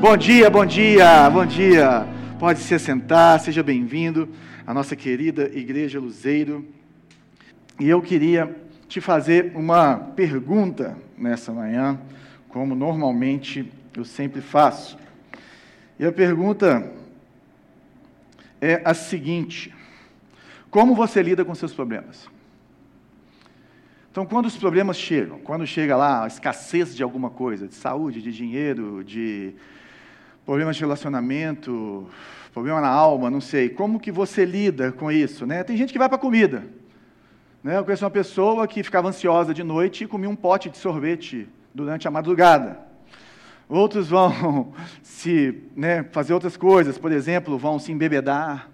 Bom dia, bom dia, bom dia. Pode se assentar, seja bem-vindo à nossa querida Igreja Luzeiro. E eu queria te fazer uma pergunta nessa manhã, como normalmente eu sempre faço. E a pergunta é a seguinte: Como você lida com seus problemas? Então, quando os problemas chegam, quando chega lá a escassez de alguma coisa, de saúde, de dinheiro, de problemas de relacionamento, problema na alma, não sei, como que você lida com isso? Né? Tem gente que vai para a comida. Né? Eu conheço uma pessoa que ficava ansiosa de noite e comia um pote de sorvete durante a madrugada. Outros vão se né, fazer outras coisas, por exemplo, vão se embebedar,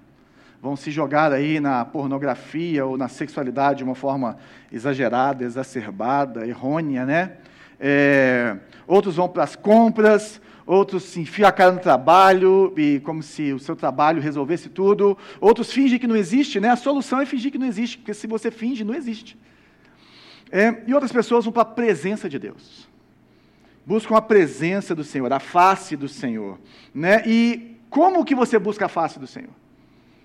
vão se jogar aí na pornografia ou na sexualidade de uma forma exagerada, exacerbada, errônea, né? É, outros vão para as compras, outros se enfiam a cara no trabalho, e como se o seu trabalho resolvesse tudo. Outros fingem que não existe, né? A solução é fingir que não existe, porque se você finge, não existe. É, e outras pessoas vão para a presença de Deus. Buscam a presença do Senhor, a face do Senhor. Né? E como que você busca a face do Senhor?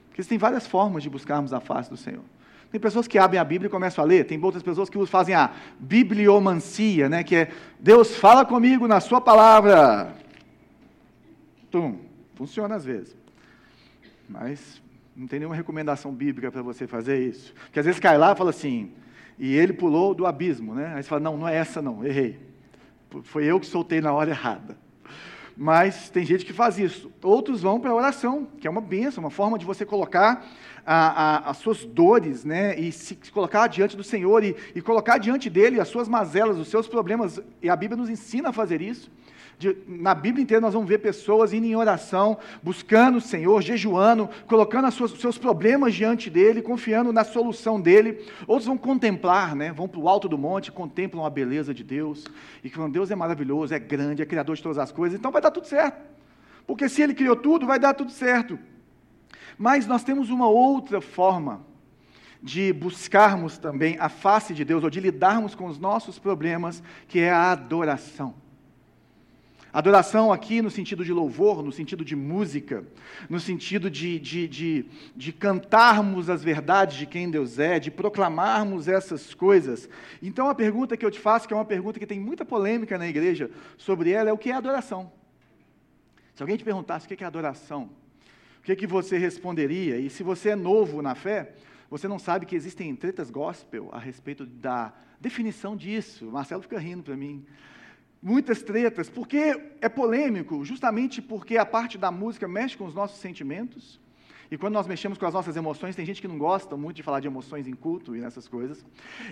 Porque existem várias formas de buscarmos a face do Senhor. Tem pessoas que abrem a Bíblia e começam a ler, tem outras pessoas que fazem a bibliomancia, né? que é Deus fala comigo na sua palavra. Tum, funciona às vezes. Mas não tem nenhuma recomendação bíblica para você fazer isso. Porque às vezes cai lá e fala assim, e ele pulou do abismo, né? Aí você fala, não, não é essa não, errei. Foi eu que soltei na hora errada. Mas tem gente que faz isso. Outros vão para a oração, que é uma benção, uma forma de você colocar a, a, as suas dores, né? E se colocar diante do Senhor e, e colocar diante dele as suas mazelas, os seus problemas. E a Bíblia nos ensina a fazer isso. De, na Bíblia inteira nós vamos ver pessoas indo em oração, buscando o Senhor, jejuando, colocando os seus problemas diante dele, confiando na solução dele. Outros vão contemplar, né? vão para o alto do monte, contemplam a beleza de Deus, e que Deus é maravilhoso, é grande, é criador de todas as coisas, então vai dar tudo certo. Porque se ele criou tudo, vai dar tudo certo. Mas nós temos uma outra forma de buscarmos também a face de Deus, ou de lidarmos com os nossos problemas, que é a adoração. Adoração aqui no sentido de louvor, no sentido de música, no sentido de, de, de, de, cantarmos as verdades de quem Deus é, de proclamarmos essas coisas. Então a pergunta que eu te faço, que é uma pergunta que tem muita polêmica na igreja sobre ela, é o que é adoração? Se alguém te perguntasse o que é adoração, o que, é que você responderia? E se você é novo na fé, você não sabe que existem tretas gospel a respeito da definição disso. O Marcelo fica rindo para mim muitas tretas, porque é polêmico, justamente porque a parte da música mexe com os nossos sentimentos. E quando nós mexemos com as nossas emoções, tem gente que não gosta muito de falar de emoções em culto e nessas coisas.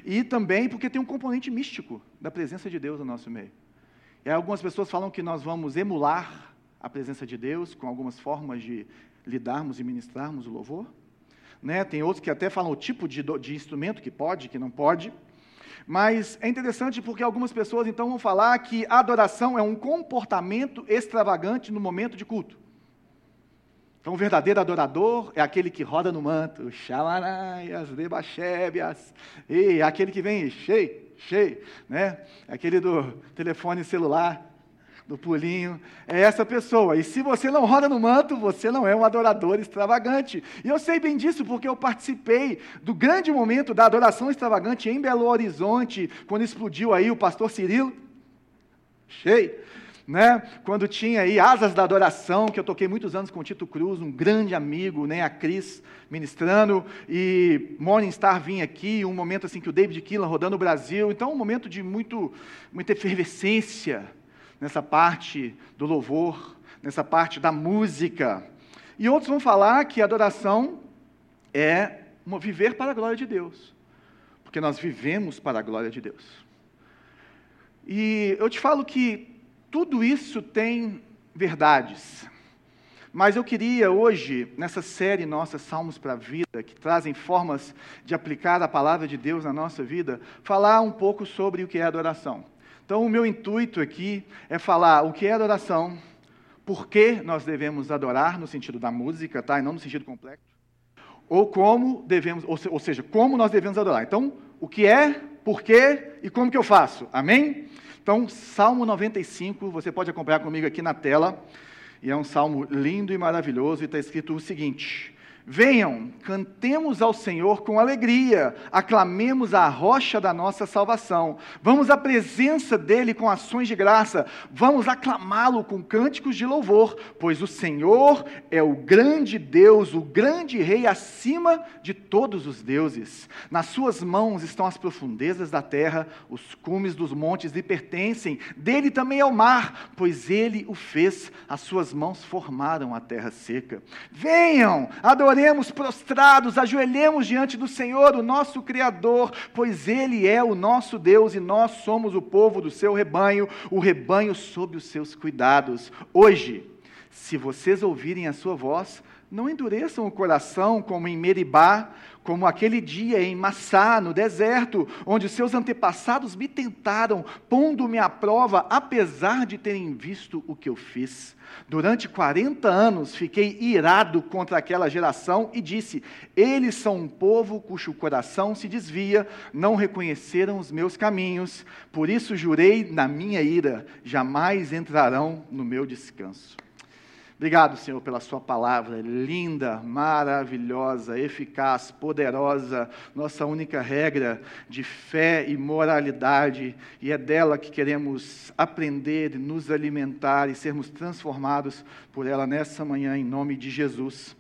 E também porque tem um componente místico da presença de Deus no nosso meio. E algumas pessoas falam que nós vamos emular a presença de Deus com algumas formas de lidarmos e ministrarmos o louvor. Né? Tem outros que até falam o tipo de, de instrumento que pode, que não pode. Mas é interessante porque algumas pessoas então vão falar que a adoração é um comportamento extravagante no momento de culto. Então, o verdadeiro adorador é aquele que roda no manto, xalaraias, debaxébias, e aquele que vem cheio, cheio, né? Aquele do telefone celular, do pulinho, é essa pessoa. E se você não roda no manto, você não é um adorador extravagante. E eu sei bem disso porque eu participei do grande momento da adoração extravagante em Belo Horizonte, quando explodiu aí o pastor Cirilo. Cheio. Né? Quando tinha aí Asas da Adoração, que eu toquei muitos anos com o Tito Cruz, um grande amigo, né? a Cris ministrando, e Morning Star vinha aqui, um momento assim que o David Killan rodando o Brasil, então um momento de muito, muita efervescência, nessa parte do louvor, nessa parte da música. E outros vão falar que adoração é viver para a glória de Deus, porque nós vivemos para a glória de Deus. E eu te falo que tudo isso tem verdades. Mas eu queria hoje, nessa série nossa Salmos para a Vida, que trazem formas de aplicar a palavra de Deus na nossa vida, falar um pouco sobre o que é adoração. Então, o meu intuito aqui é falar o que é adoração, por que nós devemos adorar, no sentido da música, tá? e não no sentido complexo, ou como devemos, ou seja, como nós devemos adorar. Então, o que é, por quê e como que eu faço. Amém? Então, Salmo 95, você pode acompanhar comigo aqui na tela, e é um salmo lindo e maravilhoso, e está escrito o seguinte: Venham, cantemos ao Senhor com alegria, aclamemos a rocha da nossa salvação. Vamos à presença dele com ações de graça, vamos aclamá-lo com cânticos de louvor, pois o Senhor é o grande Deus, o grande Rei acima de todos os deuses. Nas suas mãos estão as profundezas da terra, os cumes dos montes lhe pertencem, dele também é o mar, pois ele o fez, as suas mãos formaram a terra seca. Venham, adoremos adoremos prostrados, ajoelhemos diante do Senhor, o nosso Criador, pois Ele é o nosso Deus e nós somos o povo do seu rebanho, o rebanho sob os seus cuidados. Hoje, se vocês ouvirem a sua voz, não endureçam o coração como em Meribá, como aquele dia em Massá, no deserto, onde seus antepassados me tentaram, pondo-me à prova, apesar de terem visto o que eu fiz. Durante 40 anos fiquei irado contra aquela geração e disse: Eles são um povo cujo coração se desvia, não reconheceram os meus caminhos, por isso jurei na minha ira: jamais entrarão no meu descanso. Obrigado, Senhor, pela Sua palavra linda, maravilhosa, eficaz, poderosa, nossa única regra de fé e moralidade, e é dela que queremos aprender, nos alimentar e sermos transformados por ela nessa manhã, em nome de Jesus.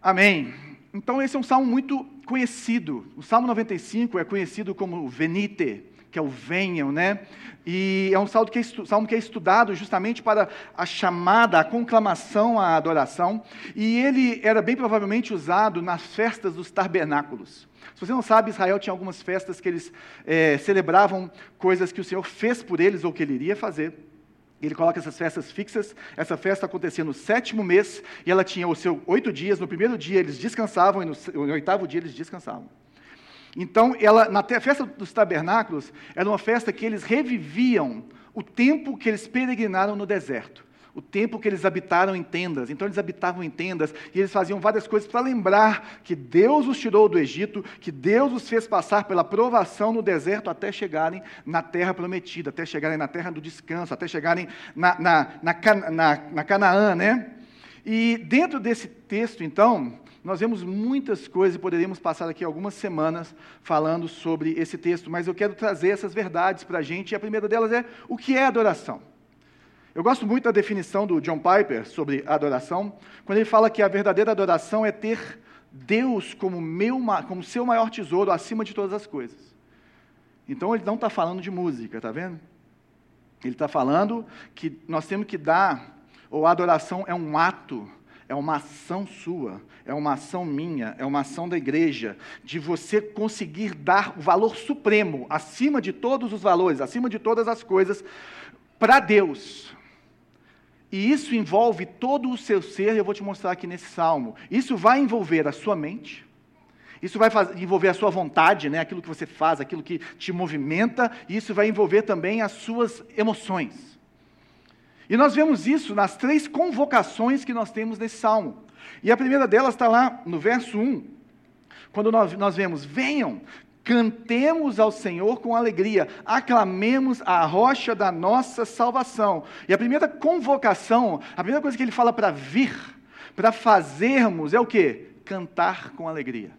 Amém. Então, esse é um salmo muito conhecido. O Salmo 95 é conhecido como Venite, que é o venham, né? E é um salmo que é, salmo que é estudado justamente para a chamada, a conclamação à adoração, e ele era bem provavelmente usado nas festas dos tabernáculos. Se você não sabe, Israel tinha algumas festas que eles é, celebravam coisas que o Senhor fez por eles ou que ele iria fazer. Ele coloca essas festas fixas. Essa festa acontecia no sétimo mês e ela tinha os seus oito dias. No primeiro dia eles descansavam e no, no oitavo dia eles descansavam. Então, ela, na festa dos tabernáculos, era uma festa que eles reviviam o tempo que eles peregrinaram no deserto, o tempo que eles habitaram em tendas. Então, eles habitavam em tendas e eles faziam várias coisas para lembrar que Deus os tirou do Egito, que Deus os fez passar pela provação no deserto até chegarem na terra prometida, até chegarem na terra do descanso, até chegarem na, na, na, na, na Canaã, né? E dentro desse texto, então, nós vemos muitas coisas e poderíamos passar aqui algumas semanas falando sobre esse texto, mas eu quero trazer essas verdades para a gente, e a primeira delas é o que é adoração. Eu gosto muito da definição do John Piper sobre adoração, quando ele fala que a verdadeira adoração é ter Deus como, meu, como seu maior tesouro acima de todas as coisas. Então ele não está falando de música, está vendo? Ele está falando que nós temos que dar, ou a adoração é um ato é uma ação sua, é uma ação minha, é uma ação da igreja, de você conseguir dar o valor supremo, acima de todos os valores, acima de todas as coisas, para Deus. E isso envolve todo o seu ser, eu vou te mostrar aqui nesse salmo. Isso vai envolver a sua mente, isso vai envolver a sua vontade, né, aquilo que você faz, aquilo que te movimenta, e isso vai envolver também as suas emoções. E nós vemos isso nas três convocações que nós temos nesse salmo. E a primeira delas está lá no verso 1, quando nós, nós vemos: Venham, cantemos ao Senhor com alegria, aclamemos a rocha da nossa salvação. E a primeira convocação, a primeira coisa que ele fala para vir, para fazermos, é o que? Cantar com alegria.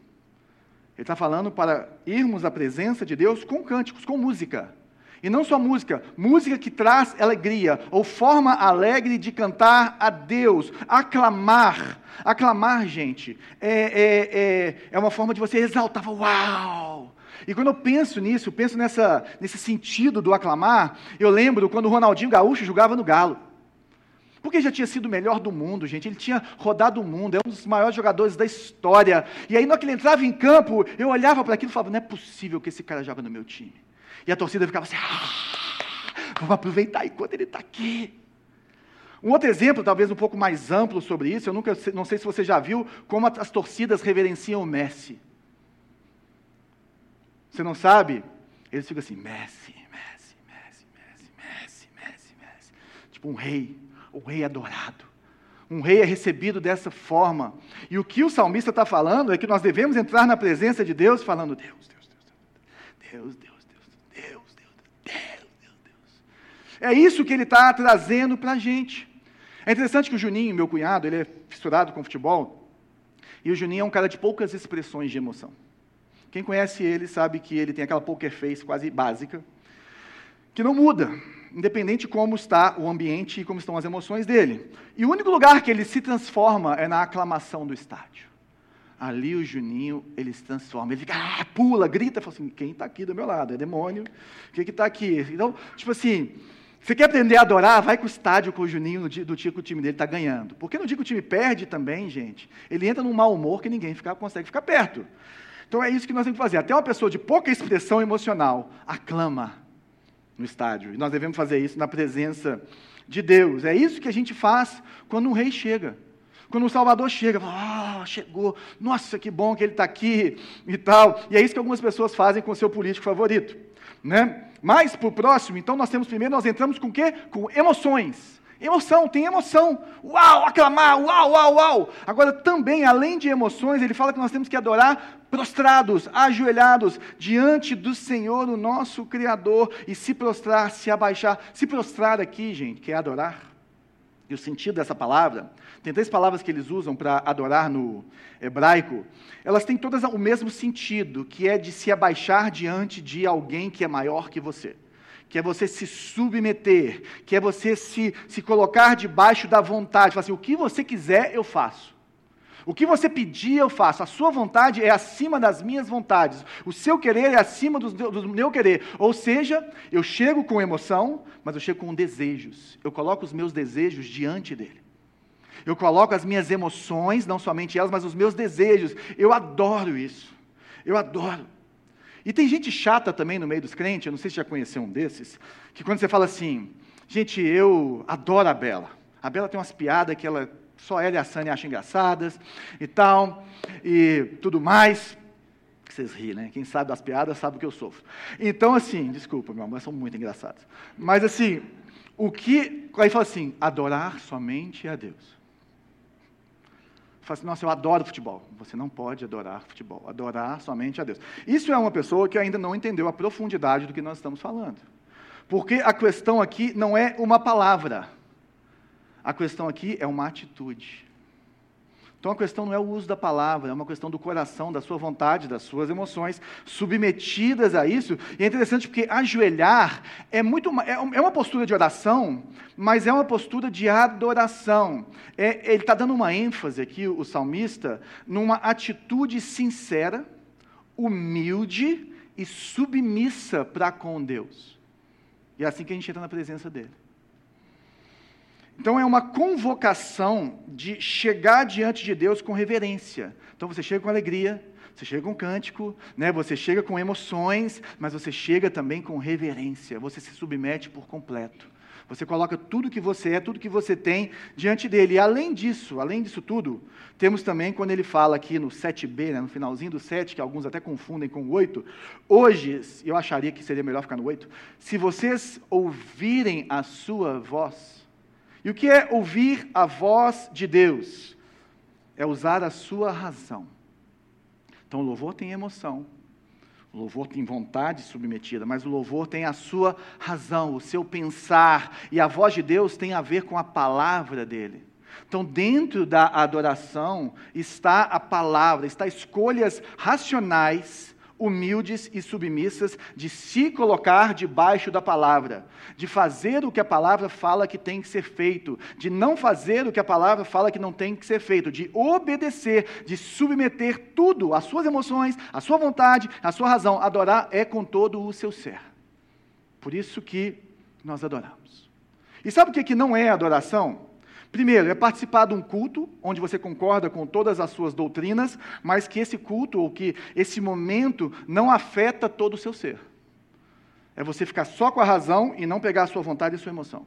Ele está falando para irmos à presença de Deus com cânticos, com música. E não só música, música que traz alegria, ou forma alegre de cantar a Deus, aclamar. Aclamar, gente, é, é, é, é uma forma de você exaltar, uau! E quando eu penso nisso, eu penso nessa, nesse sentido do aclamar, eu lembro quando o Ronaldinho Gaúcho jogava no Galo. Porque já tinha sido o melhor do mundo, gente. Ele tinha rodado o mundo, é um dos maiores jogadores da história. E aí, na hora que ele entrava em campo, eu olhava para aquilo e falava: não é possível que esse cara joga no meu time. E a torcida ficava assim: ah, vamos aproveitar enquanto ele está aqui. Um outro exemplo, talvez um pouco mais amplo sobre isso, eu nunca, não sei se você já viu como as torcidas reverenciam o Messi. Você não sabe? Eles ficam assim: Messi, Messi, Messi, Messi, Messi, Messi, Messi. Tipo um rei, um rei adorado. Um rei é recebido dessa forma. E o que o salmista está falando é que nós devemos entrar na presença de Deus falando: Deus, Deus, Deus, Deus, Deus, Deus. É isso que ele está trazendo para a gente. É interessante que o Juninho, meu cunhado, ele é fissurado com futebol, e o Juninho é um cara de poucas expressões de emoção. Quem conhece ele sabe que ele tem aquela poker face quase básica, que não muda, independente de como está o ambiente e como estão as emoções dele. E o único lugar que ele se transforma é na aclamação do estádio. Ali o Juninho, ele se transforma, ele fica, ah, pula, grita, fala assim, quem está aqui do meu lado? É demônio, o que está aqui? Então, tipo assim, você quer aprender a adorar? Vai com o estádio com o Juninho no dia, do dia que o time dele está ganhando. Porque no dia que o time perde também, gente, ele entra num mau humor que ninguém fica, consegue ficar perto. Então é isso que nós temos que fazer. Até uma pessoa de pouca expressão emocional aclama no estádio. E nós devemos fazer isso na presença de Deus. É isso que a gente faz quando um rei chega. Quando o Salvador chega, ah, chegou, nossa, que bom que ele está aqui e tal. E é isso que algumas pessoas fazem com o seu político favorito. Né? Mas, para o próximo, então nós temos primeiro, nós entramos com o quê? Com emoções. Emoção, tem emoção. Uau, aclamar, uau, uau, uau. Agora, também, além de emoções, ele fala que nós temos que adorar prostrados, ajoelhados, diante do Senhor, o nosso Criador, e se prostrar, se abaixar. Se prostrar aqui, gente, que é adorar. E o sentido dessa palavra, tem três palavras que eles usam para adorar no hebraico, elas têm todas o mesmo sentido, que é de se abaixar diante de alguém que é maior que você. Que é você se submeter, que é você se, se colocar debaixo da vontade. Falar assim, o que você quiser, eu faço. O que você pedir, eu faço. A sua vontade é acima das minhas vontades. O seu querer é acima do, do, meu querer. Ou seja, eu chego com emoção, mas eu chego com desejos. Eu coloco os meus desejos diante dele. Eu coloco as minhas emoções, não somente elas, mas os meus desejos. Eu adoro isso. Eu adoro. E tem gente chata também no meio dos crentes, eu não sei se já conheceu um desses, que quando você fala assim, gente, eu adoro a Bela. A Bela tem umas piadas que ela só ela e a Sânia acham engraçadas e tal, e tudo mais. Vocês riem, né? Quem sabe das piadas sabe o que eu sofro. Então, assim, desculpa, meu amor, são muito engraçadas. Mas, assim, o que. Aí fala assim: adorar somente a Deus. Fala assim, nossa, eu adoro futebol. Você não pode adorar futebol. Adorar somente a Deus. Isso é uma pessoa que ainda não entendeu a profundidade do que nós estamos falando. Porque a questão aqui não é uma palavra. A questão aqui é uma atitude. Então a questão não é o uso da palavra, é uma questão do coração, da sua vontade, das suas emoções, submetidas a isso. E é interessante porque ajoelhar é muito é, é uma postura de oração, mas é uma postura de adoração. É, ele está dando uma ênfase aqui, o salmista, numa atitude sincera, humilde e submissa para com Deus. E é assim que a gente entra na presença dele. Então é uma convocação de chegar diante de Deus com reverência. Então você chega com alegria, você chega com cântico, né? você chega com emoções, mas você chega também com reverência. Você se submete por completo. Você coloca tudo que você é, tudo que você tem diante dele. E além disso, além disso tudo, temos também quando ele fala aqui no 7b, né, no finalzinho do 7, que alguns até confundem com o 8. Hoje, eu acharia que seria melhor ficar no 8. Se vocês ouvirem a sua voz, e o que é ouvir a voz de Deus? É usar a sua razão. Então, o louvor tem emoção, o louvor tem vontade submetida, mas o louvor tem a sua razão, o seu pensar, e a voz de Deus tem a ver com a palavra dele. Então, dentro da adoração está a palavra, está escolhas racionais humildes e submissas, de se colocar debaixo da palavra, de fazer o que a palavra fala que tem que ser feito, de não fazer o que a palavra fala que não tem que ser feito, de obedecer, de submeter tudo, as suas emoções, a sua vontade, a sua razão. Adorar é com todo o seu ser. Por isso que nós adoramos. E sabe o que, que não é adoração? Primeiro, é participar de um culto onde você concorda com todas as suas doutrinas, mas que esse culto ou que esse momento não afeta todo o seu ser. É você ficar só com a razão e não pegar a sua vontade e a sua emoção.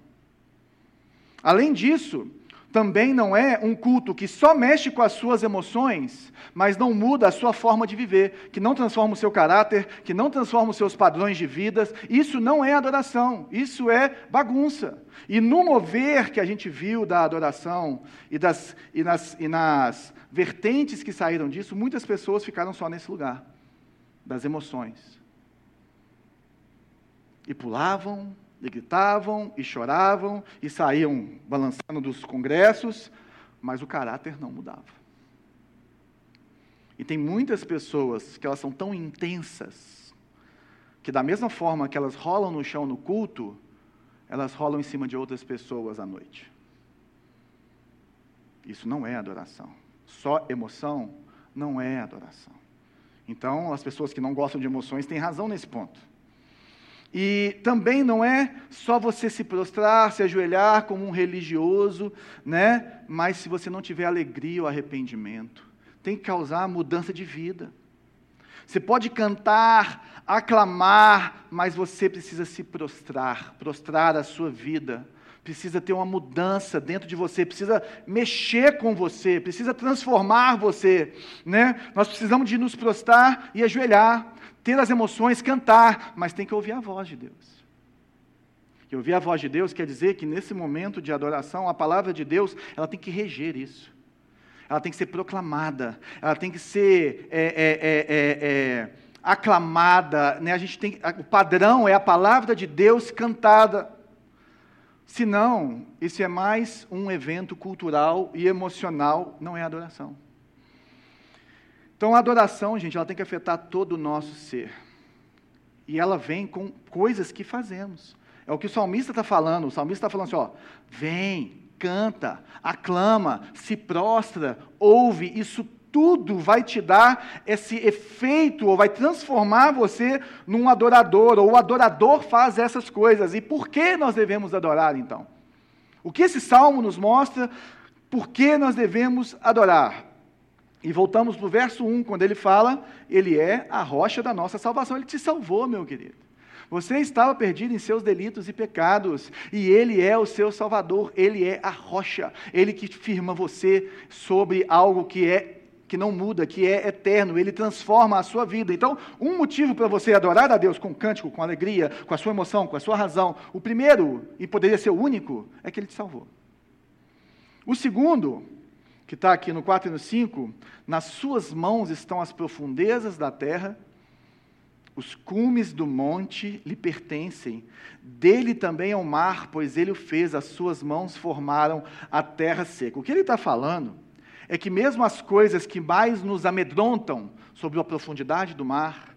Além disso, também não é um culto que só mexe com as suas emoções, mas não muda a sua forma de viver, que não transforma o seu caráter, que não transforma os seus padrões de vida. Isso não é adoração, isso é bagunça. E no mover que a gente viu da adoração e, das, e, nas, e nas vertentes que saíram disso, muitas pessoas ficaram só nesse lugar, das emoções. E pulavam, e gritavam, e choravam, e saíam balançando dos congressos, mas o caráter não mudava. E tem muitas pessoas que elas são tão intensas, que da mesma forma que elas rolam no chão no culto, elas rolam em cima de outras pessoas à noite. Isso não é adoração. Só emoção não é adoração. Então, as pessoas que não gostam de emoções têm razão nesse ponto. E também não é só você se prostrar, se ajoelhar como um religioso, né? Mas se você não tiver alegria ou arrependimento, tem que causar mudança de vida. Você pode cantar, aclamar, mas você precisa se prostrar, prostrar a sua vida precisa ter uma mudança dentro de você, precisa mexer com você, precisa transformar você, né? Nós precisamos de nos prostrar e ajoelhar, ter as emoções, cantar, mas tem que ouvir a voz de Deus. E ouvir a voz de Deus quer dizer que nesse momento de adoração, a palavra de Deus, ela tem que reger isso. Ela tem que ser proclamada, ela tem que ser é, é, é, é aclamada, né? A gente tem, o padrão é a palavra de Deus cantada. Se não, isso é mais um evento cultural e emocional, não é adoração. Então, a adoração, gente, ela tem que afetar todo o nosso ser. E ela vem com coisas que fazemos. É o que o salmista está falando. O salmista está falando assim: ó, vem, canta, aclama, se prostra, ouve, isso tudo vai te dar esse efeito, ou vai transformar você num adorador, ou o adorador faz essas coisas. E por que nós devemos adorar, então? O que esse salmo nos mostra? Por que nós devemos adorar? E voltamos para o verso 1, quando ele fala, ele é a rocha da nossa salvação. Ele te salvou, meu querido. Você estava perdido em seus delitos e pecados, e Ele é o seu Salvador, Ele é a rocha, Ele que firma você sobre algo que é que não muda, que é eterno, ele transforma a sua vida. Então, um motivo para você adorar a Deus com cântico, com alegria, com a sua emoção, com a sua razão, o primeiro, e poderia ser o único, é que ele te salvou. O segundo, que está aqui no 4 e no 5, nas suas mãos estão as profundezas da terra, os cumes do monte lhe pertencem, dele também é o mar, pois ele o fez, as suas mãos formaram a terra seca. O que ele está falando é que mesmo as coisas que mais nos amedrontam sobre a profundidade do mar,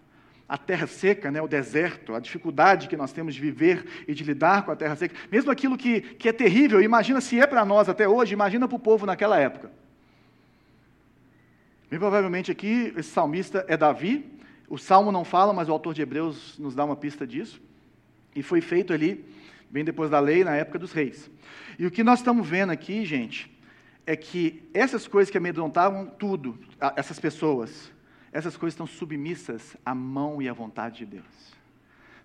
a terra seca, né, o deserto, a dificuldade que nós temos de viver e de lidar com a terra seca, mesmo aquilo que, que é terrível, imagina se é para nós até hoje, imagina para o povo naquela época. Bem provavelmente aqui, esse salmista é Davi, o salmo não fala, mas o autor de Hebreus nos dá uma pista disso, e foi feito ali, bem depois da lei, na época dos reis. E o que nós estamos vendo aqui, gente, é que essas coisas que amedrontavam tudo, essas pessoas, essas coisas estão submissas à mão e à vontade de Deus.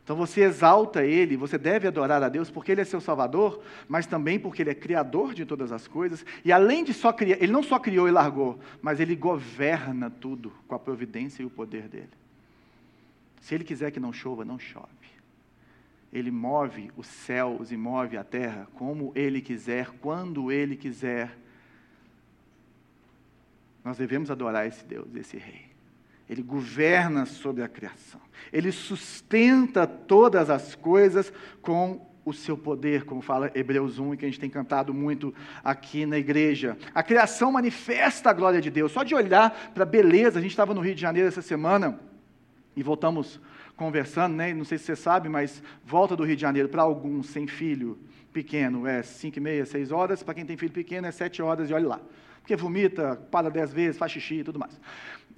Então você exalta Ele, você deve adorar a Deus porque Ele é seu Salvador, mas também porque Ele é Criador de todas as coisas. E além de só criar, Ele não só criou e largou, mas Ele governa tudo com a providência e o poder dele. Se Ele quiser que não chova, não chove. Ele move os céus e move a terra como Ele quiser, quando Ele quiser. Nós devemos adorar esse Deus, esse Rei. Ele governa sobre a criação. Ele sustenta todas as coisas com o seu poder, como fala Hebreus 1, e que a gente tem cantado muito aqui na igreja. A criação manifesta a glória de Deus. Só de olhar para a beleza, a gente estava no Rio de Janeiro essa semana e voltamos conversando, né? Não sei se você sabe, mas volta do Rio de Janeiro para alguns sem filho pequeno é 5 e meia, 6 horas, para quem tem filho pequeno é 7 horas e olhe lá porque vomita, para dez vezes, faz xixi e tudo mais.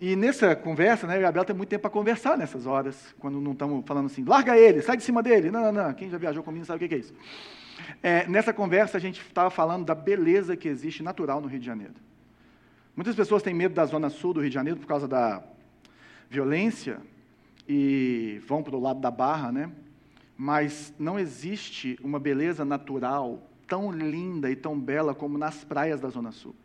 E nessa conversa, né, o Gabriel tem muito tempo para conversar nessas horas, quando não estamos falando assim, larga ele, sai de cima dele. Não, não, não, quem já viajou comigo sabe o que é isso. É, nessa conversa, a gente estava falando da beleza que existe natural no Rio de Janeiro. Muitas pessoas têm medo da zona sul do Rio de Janeiro por causa da violência e vão para o lado da barra, né? Mas não existe uma beleza natural tão linda e tão bela como nas praias da zona sul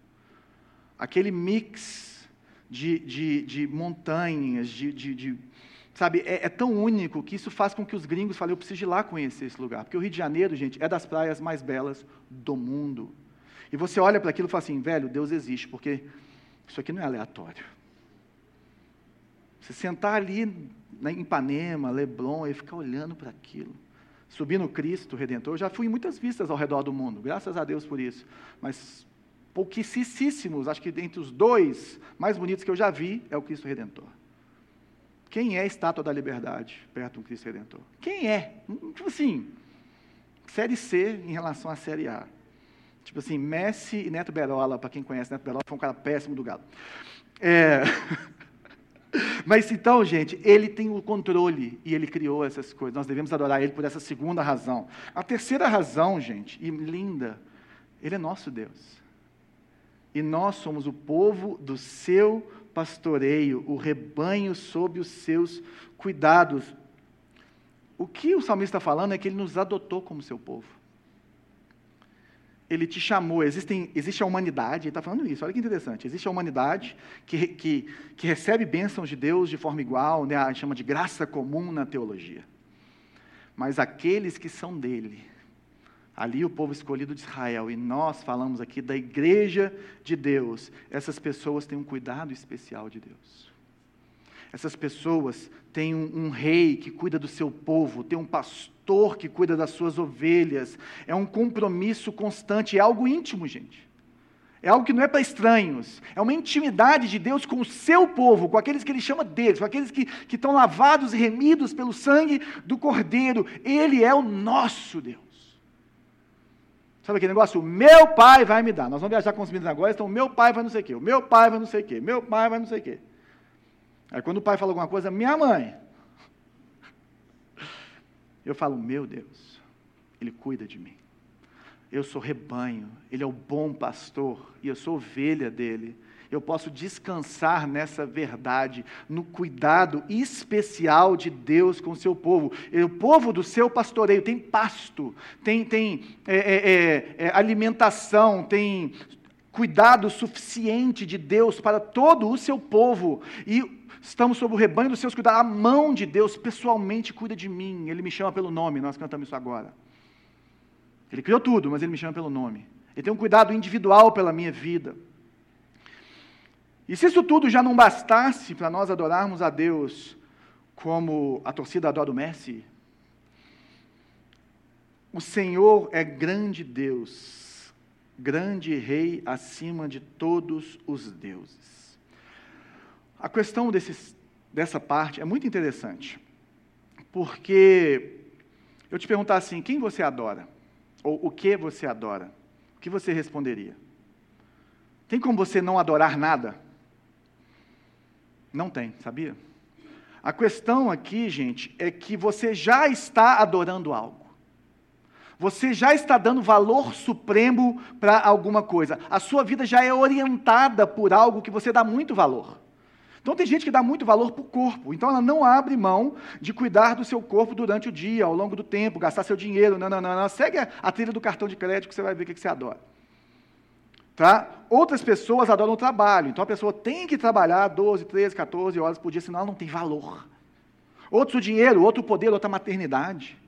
aquele mix de, de, de montanhas, de, de, de sabe, é, é, tão único que isso faz com que os gringos falem, eu preciso ir lá conhecer esse lugar. Porque o Rio de Janeiro, gente, é das praias mais belas do mundo. E você olha para aquilo e fala assim, velho, Deus existe, porque isso aqui não é aleatório. Você sentar ali em Ipanema, Leblon, e ficar olhando para aquilo. subir no Cristo Redentor. Eu já fui em muitas vistas ao redor do mundo, graças a Deus por isso. Mas pouquíssimos, acho que entre os dois mais bonitos que eu já vi, é o Cristo Redentor. Quem é a estátua da liberdade perto do Cristo Redentor? Quem é? Tipo assim, série C em relação à série A. Tipo assim, Messi e Neto Berola, para quem conhece Neto Berola, foi um cara péssimo do Galo. É... Mas então, gente, ele tem o controle e ele criou essas coisas. Nós devemos adorar ele por essa segunda razão. A terceira razão, gente, e linda, ele é nosso Deus. E nós somos o povo do seu pastoreio, o rebanho sob os seus cuidados. O que o salmista está falando é que ele nos adotou como seu povo. Ele te chamou, Existem, existe a humanidade, ele está falando isso, olha que interessante. Existe a humanidade que, que, que recebe bênçãos de Deus de forma igual, né, a chama de graça comum na teologia. Mas aqueles que são dele, ali o povo escolhido de Israel, e nós falamos aqui da igreja de Deus, essas pessoas têm um cuidado especial de Deus. Essas pessoas têm um, um, rei que cuida do seu povo, tem um pastor que cuida das suas ovelhas. É um compromisso constante, é algo íntimo, gente. É algo que não é para estranhos. É uma intimidade de Deus com o seu povo, com aqueles que ele chama deles, com aqueles que, que estão lavados e remidos pelo sangue do Cordeiro. Ele é o nosso Deus. Sabe aquele negócio? O meu pai vai me dar. Nós vamos viajar com os meninos agora, então o meu pai vai não sei o quê, o meu pai vai não sei o quê, meu pai vai não sei o quê. Aí quando o pai fala alguma coisa, minha mãe. Eu falo, meu Deus, ele cuida de mim. Eu sou rebanho, ele é o bom pastor e eu sou ovelha dele eu posso descansar nessa verdade, no cuidado especial de Deus com o seu povo. O povo do seu pastoreio tem pasto, tem, tem é, é, é, é, alimentação, tem cuidado suficiente de Deus para todo o seu povo. E estamos sob o rebanho dos seus cuidados. A mão de Deus pessoalmente cuida de mim. Ele me chama pelo nome, nós cantamos isso agora. Ele criou tudo, mas ele me chama pelo nome. Ele tem um cuidado individual pela minha vida. E se isso tudo já não bastasse para nós adorarmos a Deus como a torcida adora o Messi, o Senhor é grande Deus, grande Rei acima de todos os deuses. A questão desses, dessa parte é muito interessante, porque eu te perguntar assim: quem você adora? Ou o que você adora? O que você responderia? Tem como você não adorar nada? Não tem, sabia? A questão aqui, gente, é que você já está adorando algo. Você já está dando valor supremo para alguma coisa. A sua vida já é orientada por algo que você dá muito valor. Então tem gente que dá muito valor para o corpo. Então ela não abre mão de cuidar do seu corpo durante o dia, ao longo do tempo, gastar seu dinheiro. Não, não, não. não. Segue a trilha do cartão de crédito que você vai ver o que você adora. Tá? Outras pessoas adoram o trabalho, então a pessoa tem que trabalhar 12, 13, 14 horas por dia, senão ela não tem valor. Outros o dinheiro, outro poder, outra maternidade.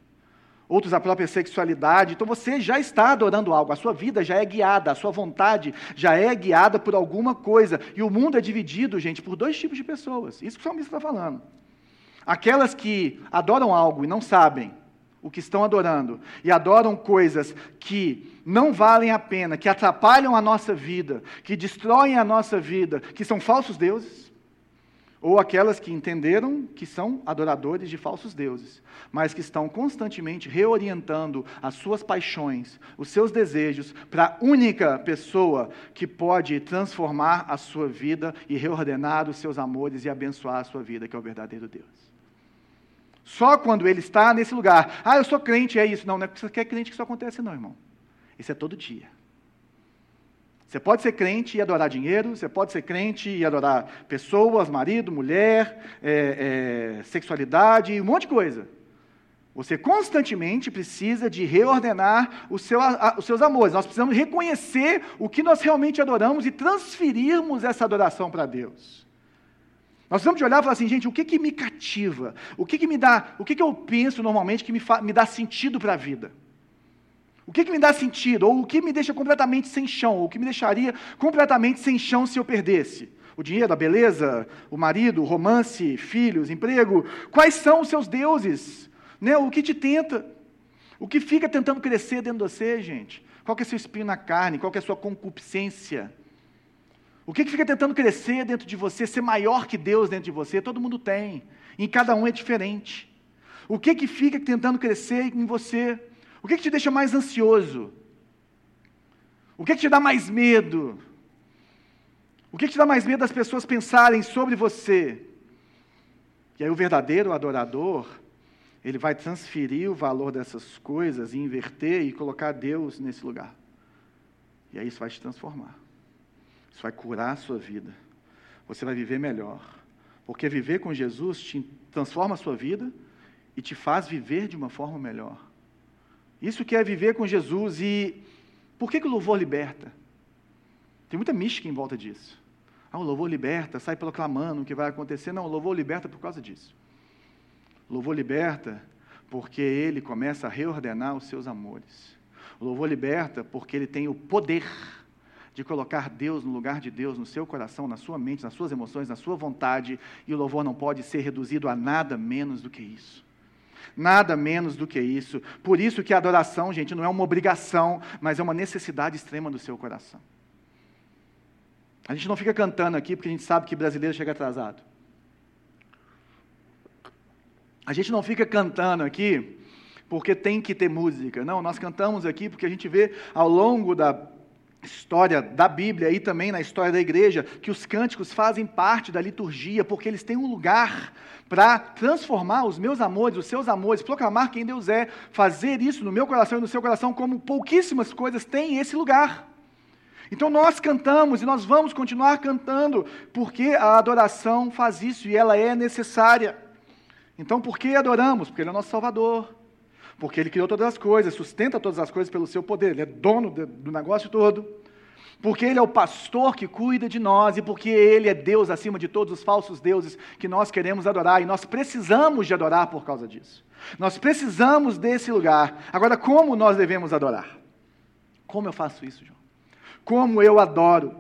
Outros a própria sexualidade. Então você já está adorando algo, a sua vida já é guiada, a sua vontade já é guiada por alguma coisa. E o mundo é dividido, gente, por dois tipos de pessoas. Isso que o salmista está falando. Aquelas que adoram algo e não sabem o que estão adorando e adoram coisas que não valem a pena, que atrapalham a nossa vida, que destroem a nossa vida, que são falsos deuses, ou aquelas que entenderam que são adoradores de falsos deuses, mas que estão constantemente reorientando as suas paixões, os seus desejos para a única pessoa que pode transformar a sua vida e reordenar os seus amores e abençoar a sua vida, que é o verdadeiro Deus. Só quando ele está nesse lugar. Ah, eu sou crente, é isso. Não, não é porque você quer crente que isso acontece, não, irmão. Isso é todo dia. Você pode ser crente e adorar dinheiro, você pode ser crente e adorar pessoas, marido, mulher, é, é, sexualidade, um monte de coisa. Você constantemente precisa de reordenar seu, a, os seus amores. Nós precisamos reconhecer o que nós realmente adoramos e transferirmos essa adoração para Deus. Nós precisamos de olhar e falar assim, gente, o que, que me cativa? O que, que me dá, o que, que eu penso normalmente que me, me dá sentido para a vida? O que, que me dá sentido? Ou o que me deixa completamente sem chão? Ou o que me deixaria completamente sem chão se eu perdesse? O dinheiro, a beleza, o marido, o romance, filhos, emprego? Quais são os seus deuses? Né? O que te tenta? O que fica tentando crescer dentro de você, gente? Qual é seu espinho na carne? Qual é a sua concupiscência? O que, que fica tentando crescer dentro de você, ser maior que Deus dentro de você? Todo mundo tem. Em cada um é diferente. O que, que fica tentando crescer em você? O que, que te deixa mais ansioso? O que, que te dá mais medo? O que, que te dá mais medo das pessoas pensarem sobre você? E aí o verdadeiro adorador, ele vai transferir o valor dessas coisas e inverter e colocar Deus nesse lugar. E aí isso vai te transformar. Isso vai curar a sua vida. Você vai viver melhor. Porque viver com Jesus te transforma a sua vida e te faz viver de uma forma melhor. Isso que é viver com Jesus. E por que, que o louvor liberta? Tem muita mística em volta disso. Ah, o louvor liberta, sai proclamando o que vai acontecer. Não, o louvor liberta por causa disso. O louvor liberta porque ele começa a reordenar os seus amores. O louvor liberta porque ele tem o poder de colocar Deus no lugar de Deus, no seu coração, na sua mente, nas suas emoções, na sua vontade, e o louvor não pode ser reduzido a nada menos do que isso. Nada menos do que isso. Por isso que a adoração, gente, não é uma obrigação, mas é uma necessidade extrema do seu coração. A gente não fica cantando aqui porque a gente sabe que brasileiro chega atrasado. A gente não fica cantando aqui porque tem que ter música. Não, nós cantamos aqui porque a gente vê ao longo da história da Bíblia e também na história da igreja que os cânticos fazem parte da liturgia porque eles têm um lugar para transformar os meus amores, os seus amores, proclamar quem Deus é, fazer isso no meu coração e no seu coração como pouquíssimas coisas têm esse lugar. Então nós cantamos e nós vamos continuar cantando, porque a adoração faz isso e ela é necessária. Então por que adoramos? Porque Ele é nosso Salvador, porque Ele criou todas as coisas, sustenta todas as coisas pelo seu poder, Ele é dono do negócio todo. Porque Ele é o pastor que cuida de nós e porque Ele é Deus acima de todos os falsos deuses que nós queremos adorar e nós precisamos de adorar por causa disso. Nós precisamos desse lugar. Agora, como nós devemos adorar? Como eu faço isso, João? como eu adoro.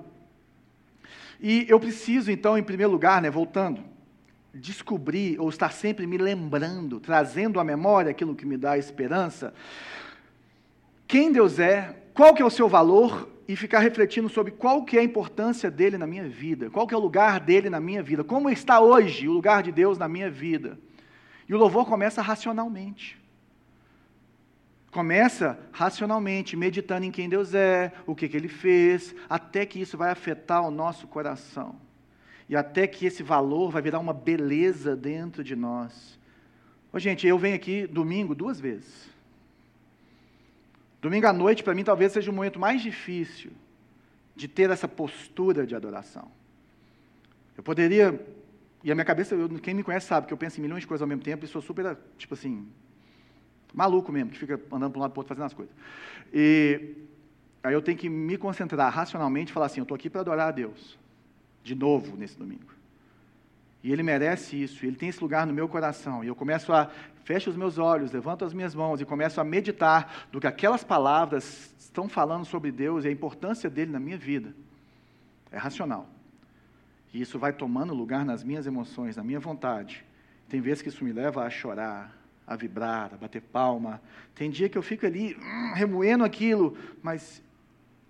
E eu preciso, então, em primeiro lugar, né, voltando, descobrir ou estar sempre me lembrando, trazendo à memória aquilo que me dá esperança, quem Deus é, qual que é o seu valor e ficar refletindo sobre qual que é a importância dele na minha vida, qual que é o lugar dele na minha vida, como está hoje o lugar de Deus na minha vida. E o louvor começa racionalmente. Começa racionalmente, meditando em quem Deus é, o que, que Ele fez, até que isso vai afetar o nosso coração. E até que esse valor vai virar uma beleza dentro de nós. Ô, gente, eu venho aqui domingo duas vezes. Domingo à noite, para mim, talvez seja o momento mais difícil de ter essa postura de adoração. Eu poderia, e a minha cabeça, eu, quem me conhece sabe que eu penso em milhões de coisas ao mesmo tempo e sou super, tipo assim, Maluco mesmo, que fica andando para um lado para o outro fazendo as coisas. E aí eu tenho que me concentrar racionalmente e falar assim: eu estou aqui para adorar a Deus. De novo nesse domingo. E Ele merece isso, Ele tem esse lugar no meu coração. E eu começo a, fecho os meus olhos, levanto as minhas mãos e começo a meditar do que aquelas palavras estão falando sobre Deus e a importância dele na minha vida. É racional. E isso vai tomando lugar nas minhas emoções, na minha vontade. Tem vezes que isso me leva a chorar, a vibrar, a bater palma. Tem dia que eu fico ali hum, remoendo aquilo, mas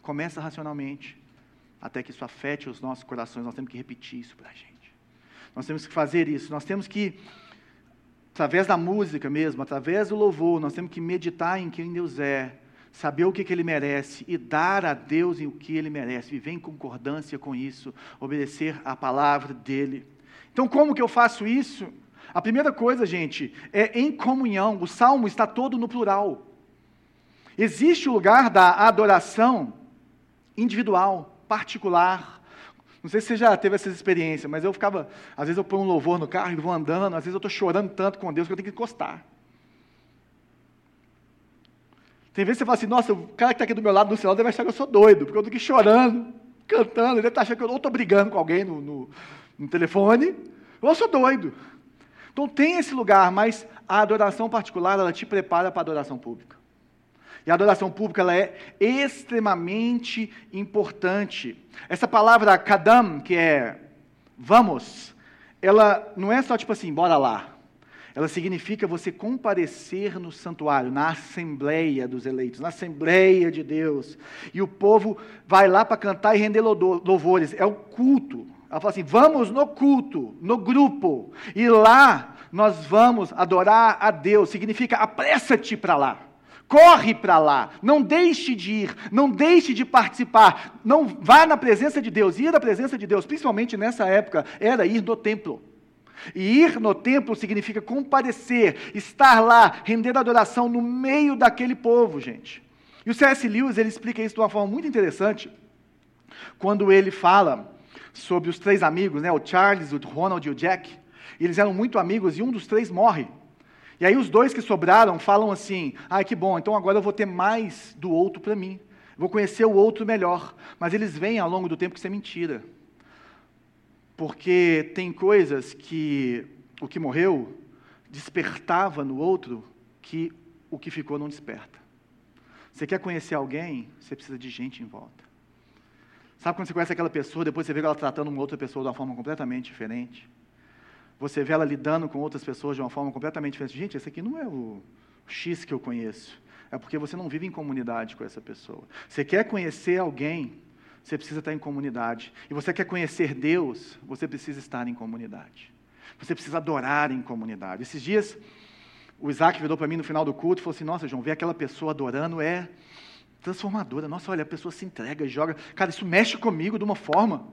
começa racionalmente, até que isso afete os nossos corações. Nós temos que repetir isso para a gente. Nós temos que fazer isso. Nós temos que, através da música mesmo, através do louvor, nós temos que meditar em quem Deus é, saber o que, que Ele merece e dar a Deus o que Ele merece, viver em concordância com isso, obedecer à palavra dEle. Então, como que eu faço isso? A primeira coisa, gente, é em comunhão. O salmo está todo no plural. Existe o lugar da adoração individual, particular. Não sei se você já teve essa experiência, mas eu ficava, às vezes eu ponho um louvor no carro e vou andando, às vezes eu estou chorando tanto com Deus que eu tenho que encostar. Tem vezes que você fala assim, nossa, o cara que está aqui do meu lado no celular deve achar que eu sou doido, porque eu estou aqui chorando, cantando, ele deve estar achando que eu estou brigando com alguém no, no, no telefone, ou eu sou doido. Então tem esse lugar, mas a adoração particular, ela te prepara para a adoração pública. E a adoração pública ela é extremamente importante. Essa palavra kadam, que é vamos, ela não é só tipo assim, bora lá. ela significa você comparecer no santuário, na assembleia dos eleitos, na assembleia de Deus. E o povo vai lá para cantar e render louvores. É o culto. Ela fala assim: vamos no culto, no grupo. E lá nós vamos adorar a Deus. Significa apressa-te para lá. Corre para lá, não deixe de ir, não deixe de participar, não vá na presença de Deus. Ir na presença de Deus, principalmente nessa época, era ir no templo. E ir no templo significa comparecer, estar lá, render adoração no meio daquele povo, gente. E o C.S. Lewis ele explica isso de uma forma muito interessante, quando ele fala sobre os três amigos, né, o Charles, o Ronald e o Jack. Eles eram muito amigos e um dos três morre. E aí os dois que sobraram falam assim: "Ah, que bom, então agora eu vou ter mais do outro para mim. Vou conhecer o outro melhor". Mas eles veem ao longo do tempo que isso é mentira. Porque tem coisas que o que morreu despertava no outro que o que ficou não desperta. Você quer conhecer alguém, você precisa de gente em volta. Sabe quando você conhece aquela pessoa, depois você vê ela tratando uma outra pessoa de uma forma completamente diferente? Você vê ela lidando com outras pessoas de uma forma completamente diferente. Gente, esse aqui não é o X que eu conheço. É porque você não vive em comunidade com essa pessoa. Você quer conhecer alguém, você precisa estar em comunidade. E você quer conhecer Deus, você precisa estar em comunidade. Você precisa adorar em comunidade. Esses dias, o Isaac virou para mim no final do culto e falou assim: Nossa, João, ver aquela pessoa adorando é transformadora. Nossa, olha, a pessoa se entrega, joga. Cara, isso mexe comigo de uma forma.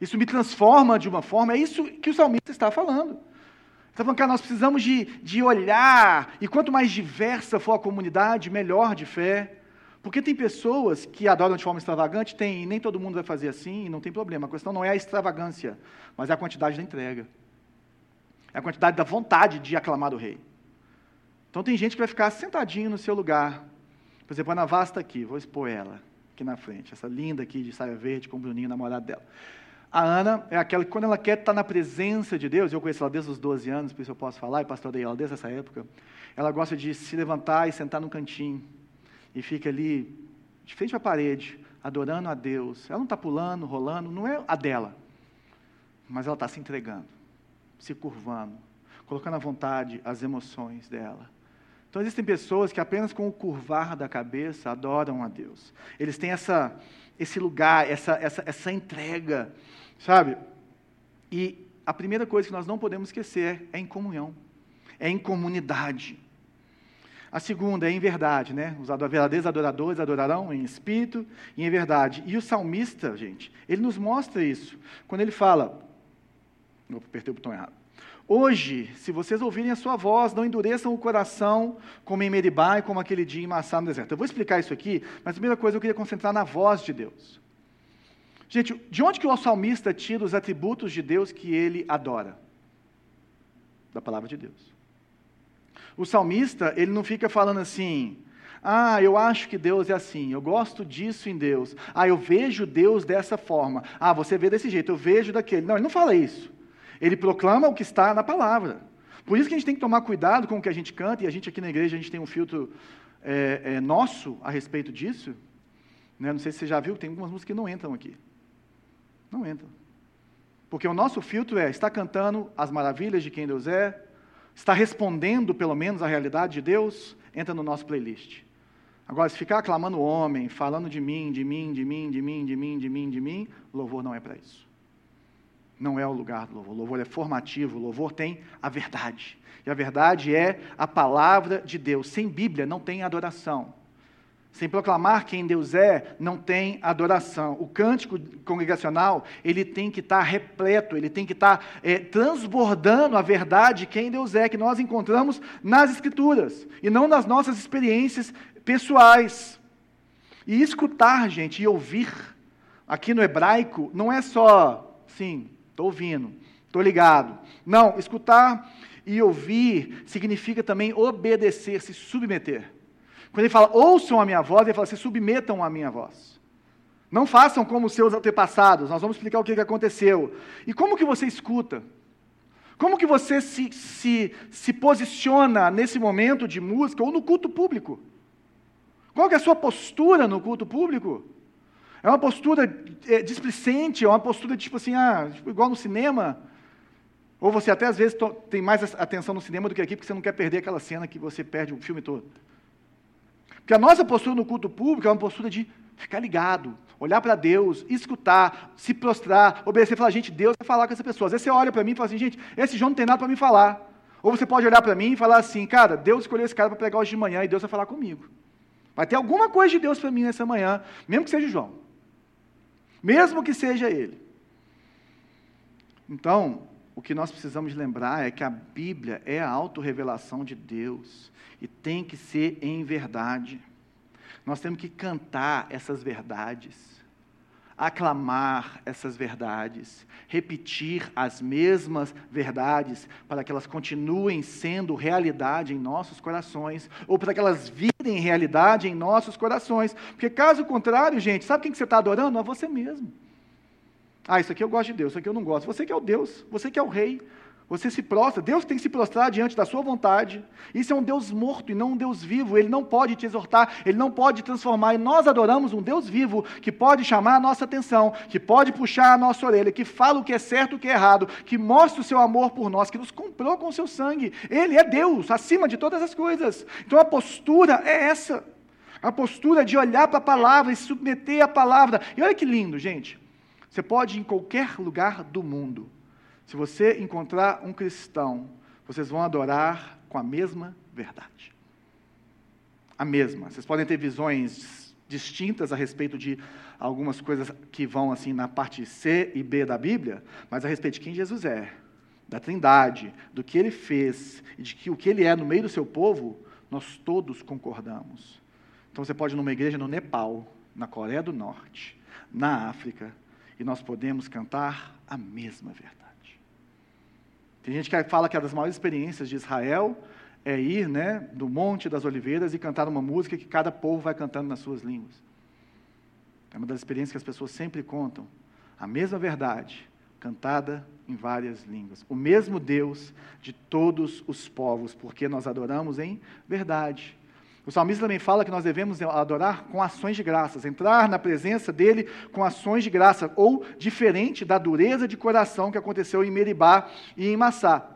Isso me transforma de uma forma. É isso que o salmista está falando. Está falando, cara, nós precisamos de, de olhar. E quanto mais diversa for a comunidade, melhor de fé. Porque tem pessoas que adoram de forma extravagante, tem, nem todo mundo vai fazer assim, e não tem problema. A questão não é a extravagância, mas é a quantidade da entrega. É a quantidade da vontade de aclamar o rei. Então tem gente que vai ficar sentadinho no seu lugar. Por exemplo, a Ana Vaz está aqui, vou expor ela aqui na frente. Essa linda aqui de saia verde com o Bruninho, namorado dela. A Ana é aquela que, quando ela quer estar na presença de Deus, eu conheço ela desde os 12 anos, por isso eu posso falar, e pastorei ela desde essa época. Ela gosta de se levantar e sentar no cantinho e fica ali, de frente à parede, adorando a Deus. Ela não está pulando, rolando, não é a dela, mas ela está se entregando, se curvando, colocando à vontade as emoções dela. Então existem pessoas que apenas com o curvar da cabeça adoram a Deus. Eles têm essa, esse lugar, essa, essa, essa entrega, sabe? E a primeira coisa que nós não podemos esquecer é em comunhão, é em comunidade. A segunda é em verdade, né? Os verdadeiros adoradores adorarão em espírito e em verdade. E o salmista, gente, ele nos mostra isso. Quando ele fala. Vou apertei o botão errado. Hoje, se vocês ouvirem a sua voz, não endureçam o coração como em Meribá e como aquele dia em Massá no deserto. Eu vou explicar isso aqui, mas a primeira coisa eu queria concentrar na voz de Deus. Gente, de onde que o salmista tira os atributos de Deus que ele adora? Da palavra de Deus. O salmista, ele não fica falando assim, ah, eu acho que Deus é assim, eu gosto disso em Deus. Ah, eu vejo Deus dessa forma. Ah, você vê desse jeito, eu vejo daquele. Não, ele não fala isso. Ele proclama o que está na palavra. Por isso que a gente tem que tomar cuidado com o que a gente canta, e a gente aqui na igreja, a gente tem um filtro é, é, nosso a respeito disso. Né? Não sei se você já viu, tem algumas músicas que não entram aqui. Não entram. Porque o nosso filtro é, está cantando as maravilhas de quem Deus é, está respondendo pelo menos à realidade de Deus, entra no nosso playlist. Agora, se ficar aclamando o homem, falando de mim, de mim, de mim, de mim, de mim, de mim, de mim, louvor não é para isso. Não é o lugar do louvor. O louvor é formativo, o louvor tem a verdade. E a verdade é a palavra de Deus. Sem Bíblia não tem adoração. Sem proclamar quem Deus é, não tem adoração. O cântico congregacional, ele tem que estar repleto, ele tem que estar é, transbordando a verdade de quem Deus é, que nós encontramos nas Escrituras, e não nas nossas experiências pessoais. E escutar, gente, e ouvir, aqui no hebraico, não é só, sim, estou ouvindo, estou ligado. Não, escutar e ouvir significa também obedecer, se submeter. Quando ele fala, ouçam a minha voz, ele fala, se submetam à minha voz. Não façam como os seus antepassados, nós vamos explicar o que aconteceu. E como que você escuta? Como que você se, se, se posiciona nesse momento de música ou no culto público? Qual que é a sua postura no culto público? É uma postura é, displicente, é uma postura tipo assim, ah, tipo, igual no cinema, Ou você até às vezes tem mais atenção no cinema do que aqui, porque você não quer perder aquela cena que você perde o filme todo. Porque a nossa postura no culto público é uma postura de ficar ligado, olhar para Deus, escutar, se prostrar, obedecer, falar, gente, Deus vai falar com essa pessoa. Às vezes você olha para mim e fala assim, gente, esse João não tem nada para me falar. Ou você pode olhar para mim e falar assim, cara, Deus escolheu esse cara para pregar hoje de manhã e Deus vai falar comigo. Vai ter alguma coisa de Deus para mim nessa manhã, mesmo que seja João. Mesmo que seja ele. Então, o que nós precisamos lembrar é que a Bíblia é a autorrevelação de Deus e tem que ser em verdade. Nós temos que cantar essas verdades aclamar essas verdades, repetir as mesmas verdades para que elas continuem sendo realidade em nossos corações, ou para que elas virem realidade em nossos corações. Porque caso contrário, gente, sabe quem que você está adorando? A você mesmo. Ah, isso aqui eu gosto de Deus, isso aqui eu não gosto. Você que é o Deus, você que é o rei, você se prostra, Deus tem que se prostrar diante da sua vontade. Isso é um Deus morto e não um Deus vivo. Ele não pode te exortar, ele não pode te transformar. E nós adoramos um Deus vivo que pode chamar a nossa atenção, que pode puxar a nossa orelha, que fala o que é certo e o que é errado, que mostra o seu amor por nós, que nos comprou com o seu sangue. Ele é Deus, acima de todas as coisas. Então a postura é essa. A postura de olhar para a palavra e se submeter à palavra. E olha que lindo, gente. Você pode ir em qualquer lugar do mundo se você encontrar um cristão, vocês vão adorar com a mesma verdade. A mesma. Vocês podem ter visões distintas a respeito de algumas coisas que vão assim na parte C e B da Bíblia, mas a respeito de quem Jesus é, da Trindade, do que ele fez e de que o que ele é no meio do seu povo, nós todos concordamos. Então você pode ir numa igreja no Nepal, na Coreia do Norte, na África, e nós podemos cantar a mesma verdade. Tem gente que fala que é das maiores experiências de Israel é ir né, do Monte das Oliveiras e cantar uma música que cada povo vai cantando nas suas línguas. É uma das experiências que as pessoas sempre contam. A mesma verdade, cantada em várias línguas. O mesmo Deus de todos os povos, porque nós adoramos em verdade. O salmista também fala que nós devemos adorar com ações de graças, entrar na presença dele com ações de graça, ou diferente da dureza de coração que aconteceu em Meribá e em Massá.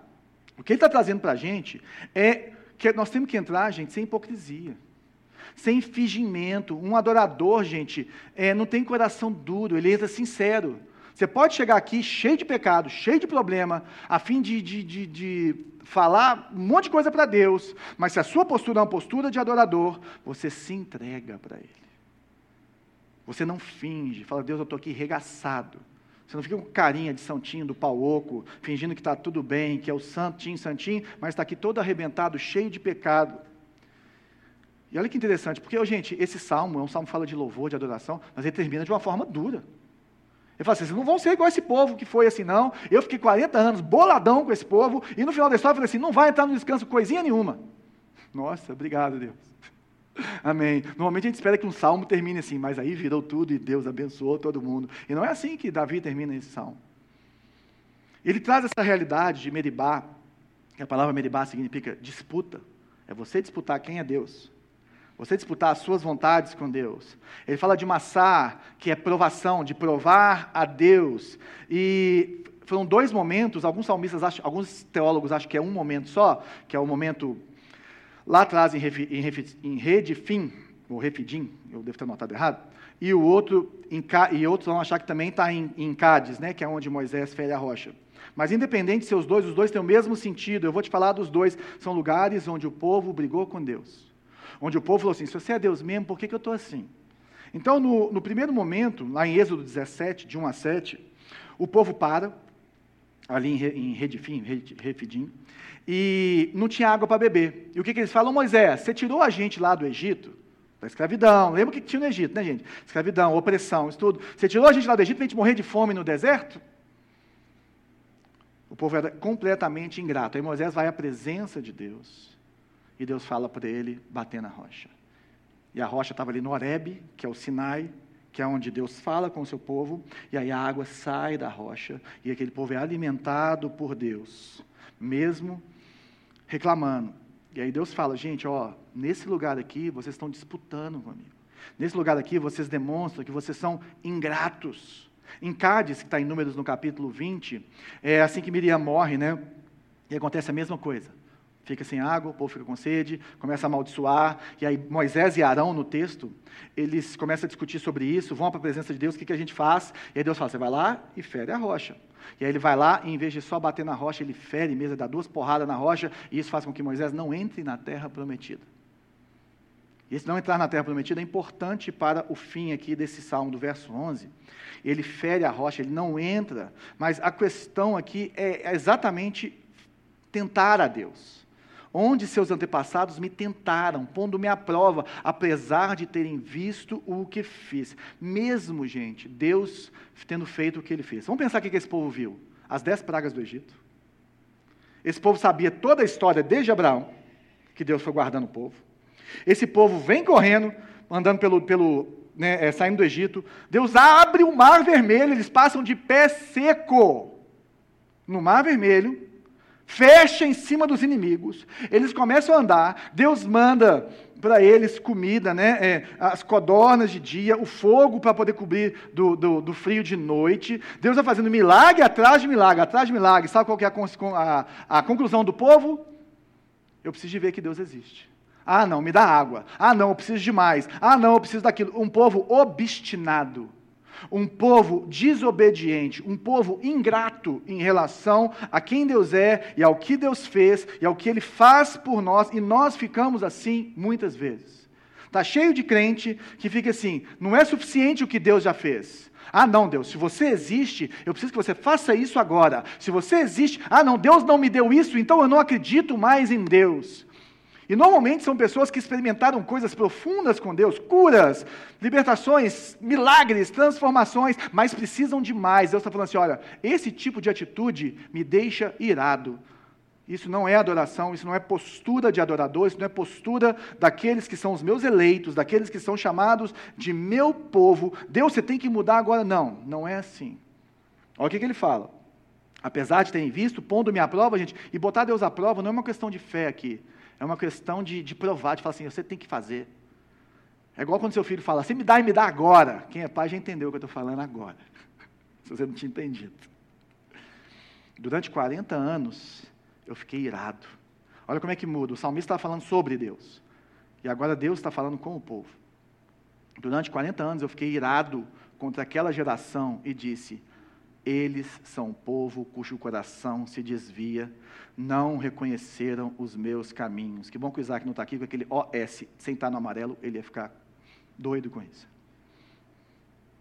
O que ele está trazendo para a gente é que nós temos que entrar, gente, sem hipocrisia, sem fingimento. Um adorador, gente, é, não tem coração duro, ele entra sincero. Você pode chegar aqui cheio de pecado, cheio de problema, a fim de, de, de, de falar um monte de coisa para Deus, mas se a sua postura é uma postura de adorador, você se entrega para Ele. Você não finge, fala, Deus, eu estou aqui regaçado. Você não fica com carinha de santinho do pau oco, fingindo que está tudo bem, que é o santinho, santinho, mas está aqui todo arrebentado, cheio de pecado. E olha que interessante, porque, gente, esse salmo é um salmo que fala de louvor, de adoração, mas ele termina de uma forma dura. Ele fala assim: vocês não vão ser igual esse povo que foi assim, não. Eu fiquei 40 anos boladão com esse povo, e no final da história eu falei assim: não vai entrar no descanso coisinha nenhuma. Nossa, obrigado, Deus. Amém. Normalmente a gente espera que um salmo termine assim, mas aí virou tudo e Deus abençoou todo mundo. E não é assim que Davi termina esse salmo. Ele traz essa realidade de Meribá, que a palavra Meribá significa disputa. É você disputar quem é Deus. Você disputar as suas vontades com Deus. Ele fala de massar, que é provação, de provar a Deus. E foram dois momentos, alguns salmistas, acham, alguns teólogos acham que é um momento só, que é o momento lá atrás em, em, em Redifim, ou Refidim, eu devo ter notado errado, e o outro, em, e outros vão achar que também está em, em Cádiz, né, que é onde Moisés fere a rocha. Mas independente de ser os dois, os dois têm o mesmo sentido. Eu vou te falar dos dois. São lugares onde o povo brigou com Deus onde o povo falou assim: se você é Deus mesmo, por que, que eu estou assim? Então, no, no, primeiro momento, lá em Êxodo 17, de 1 a 7, o povo para, ali em, Redifim, Refidim, e não tinha água para beber. E o que, que eles falam? Moisés, você tirou a gente lá do Egito, da escravidão, lembra o que tinha no Egito, né, gente? Escravidão, opressão, isso tudo. Você tirou a gente lá do Egito para a gente morrer de fome no deserto? O povo era completamente ingrato. Aí Moisés vai à presença de Deus e Deus fala para ele bater na rocha. E a rocha estava ali no Horebe, que é o Sinai, que é onde Deus fala com o seu povo, e aí a água sai da rocha, e aquele povo é alimentado por Deus, mesmo reclamando. E aí Deus fala, gente, ó, nesse lugar aqui vocês estão disputando comigo. Nesse lugar aqui vocês demonstram que vocês são ingratos. Em Cádiz, que está em Números no capítulo 20, é assim que Miriam morre, né? E acontece a mesma coisa. Fica sem água, o povo fica com sede, começa a amaldiçoar, e aí Moisés e Arão, no texto, eles começam a discutir sobre isso, vão para a presença de Deus, o que, que a gente faz? E aí Deus fala, você vai lá e fere a rocha. E aí ele vai lá, e em vez de só bater na rocha, ele fere mesmo, dá duas porradas na rocha, e isso faz com que Moisés não entre na terra prometida. E esse não entrar na terra prometida é importante para o fim aqui desse salmo, do verso 11. Ele fere a rocha, ele não entra, mas a questão aqui é exatamente tentar a Deus onde seus antepassados me tentaram, pondo-me à prova, apesar de terem visto o que fiz. Mesmo, gente, Deus tendo feito o que ele fez. Vamos pensar o que esse povo viu: as dez pragas do Egito. Esse povo sabia toda a história desde Abraão, que Deus foi guardando o povo. Esse povo vem correndo, andando pelo, pelo né, é, saindo do Egito. Deus abre o mar vermelho, eles passam de pé seco no mar vermelho fecha em cima dos inimigos, eles começam a andar, Deus manda para eles comida, né? É, as codornas de dia, o fogo para poder cobrir do, do, do, frio de noite. Deus vai fazendo milagre atrás de milagre, atrás de milagre. Sabe qual é a, a, a conclusão do povo? Eu preciso de ver que Deus existe. Ah, não, me dá água. Ah, não, eu preciso de mais. Ah, não, eu preciso daquilo. Um povo obstinado um povo desobediente, um povo ingrato em relação a quem Deus é e ao que Deus fez e ao que Ele faz por nós, e nós ficamos assim muitas vezes. Está cheio de crente que fica assim: não é suficiente o que Deus já fez. Ah, não, Deus, se você existe, eu preciso que você faça isso agora. Se você existe, ah, não, Deus não me deu isso, então eu não acredito mais em Deus. E normalmente são pessoas que experimentaram coisas profundas com Deus, curas, libertações, milagres, transformações, mas precisam de mais. Deus está falando assim: olha, esse tipo de atitude me deixa irado. Isso não é adoração, isso não é postura de adorador, isso não é postura daqueles que são os meus eleitos, daqueles que são chamados de meu povo. Deus, você tem que mudar agora. Não, não é assim. Olha o que, que ele fala. Apesar de terem visto, pondo-me à prova, gente, e botar Deus à prova não é uma questão de fé aqui. É uma questão de, de provar, de falar assim, você tem que fazer. É igual quando seu filho fala, você me dá e me dá agora. Quem é pai já entendeu o que eu estou falando agora. Se você não tinha entendido. Durante 40 anos, eu fiquei irado. Olha como é que muda. O salmista está falando sobre Deus. E agora Deus está falando com o povo. Durante 40 anos eu fiquei irado contra aquela geração e disse: eles são um povo cujo coração se desvia, não reconheceram os meus caminhos. Que bom que o Isaac não está aqui com aquele OS, sem estar no amarelo, ele ia ficar doido com isso.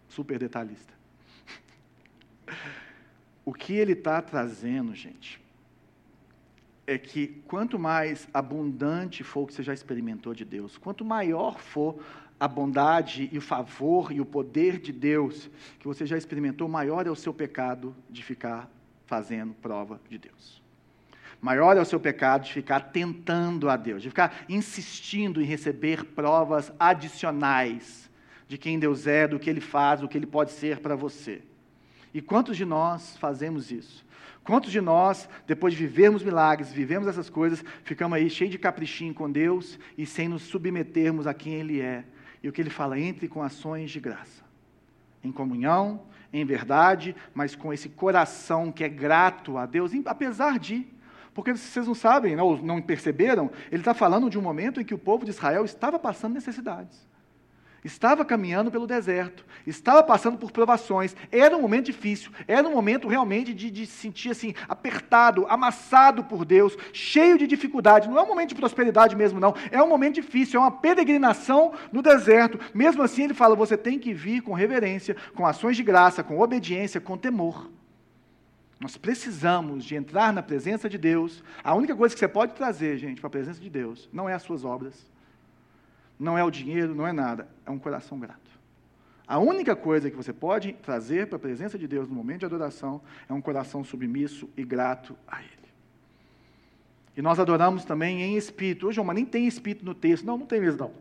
Super detalhista. O que ele está trazendo, gente, é que quanto mais abundante for o que você já experimentou de Deus, quanto maior for a bondade e o favor e o poder de Deus que você já experimentou, maior é o seu pecado de ficar fazendo prova de Deus. Maior é o seu pecado de ficar tentando a Deus, de ficar insistindo em receber provas adicionais de quem Deus é, do que Ele faz, do que Ele pode ser para você. E quantos de nós fazemos isso? Quantos de nós, depois de vivermos milagres, vivemos essas coisas, ficamos aí cheios de caprichinho com Deus e sem nos submetermos a quem Ele é, e o que ele fala? Entre com ações de graça. Em comunhão, em verdade, mas com esse coração que é grato a Deus, apesar de. Porque vocês não sabem, ou não perceberam, ele está falando de um momento em que o povo de Israel estava passando necessidades estava caminhando pelo deserto, estava passando por provações, era um momento difícil, era um momento realmente de, de se sentir assim, apertado, amassado por Deus, cheio de dificuldade. Não é um momento de prosperidade mesmo, não, é um momento difícil, é uma peregrinação no deserto. Mesmo assim, ele fala: você tem que vir com reverência, com ações de graça, com obediência, com temor. Nós precisamos de entrar na presença de Deus. A única coisa que você pode trazer, gente, para a presença de Deus, não é as suas obras não é o dinheiro, não é nada, é um coração grato. A única coisa que você pode trazer para a presença de Deus no momento de adoração é um coração submisso e grato a Ele. E nós adoramos também em espírito. Hoje, mas nem tem espírito no texto. Não, não tem mesmo, não.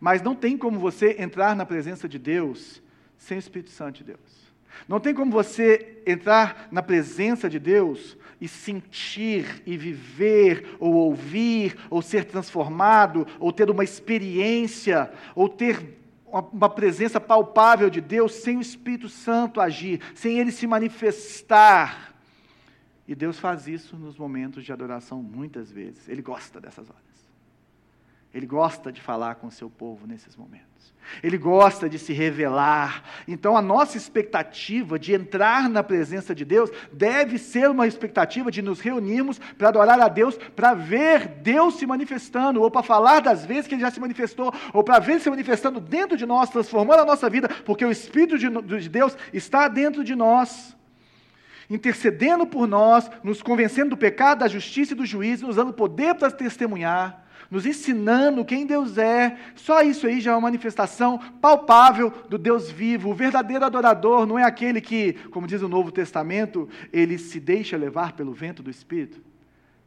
Mas não tem como você entrar na presença de Deus sem o Espírito Santo de Deus. Não tem como você entrar na presença de Deus e sentir e viver, ou ouvir, ou ser transformado, ou ter uma experiência, ou ter uma presença palpável de Deus sem o Espírito Santo agir, sem ele se manifestar. E Deus faz isso nos momentos de adoração muitas vezes. Ele gosta dessas horas. Ele gosta de falar com o seu povo nesses momentos. Ele gosta de se revelar. Então, a nossa expectativa de entrar na presença de Deus deve ser uma expectativa de nos reunirmos para adorar a Deus, para ver Deus se manifestando, ou para falar das vezes que Ele já se manifestou, ou para ver Ele se manifestando dentro de nós, transformando a nossa vida, porque o Espírito de Deus está dentro de nós intercedendo por nós, nos convencendo do pecado, da justiça e do juízo, nos dando poder para testemunhar nos ensinando quem Deus é. Só isso aí já é uma manifestação palpável do Deus vivo. O verdadeiro adorador não é aquele que, como diz o Novo Testamento, ele se deixa levar pelo vento do Espírito.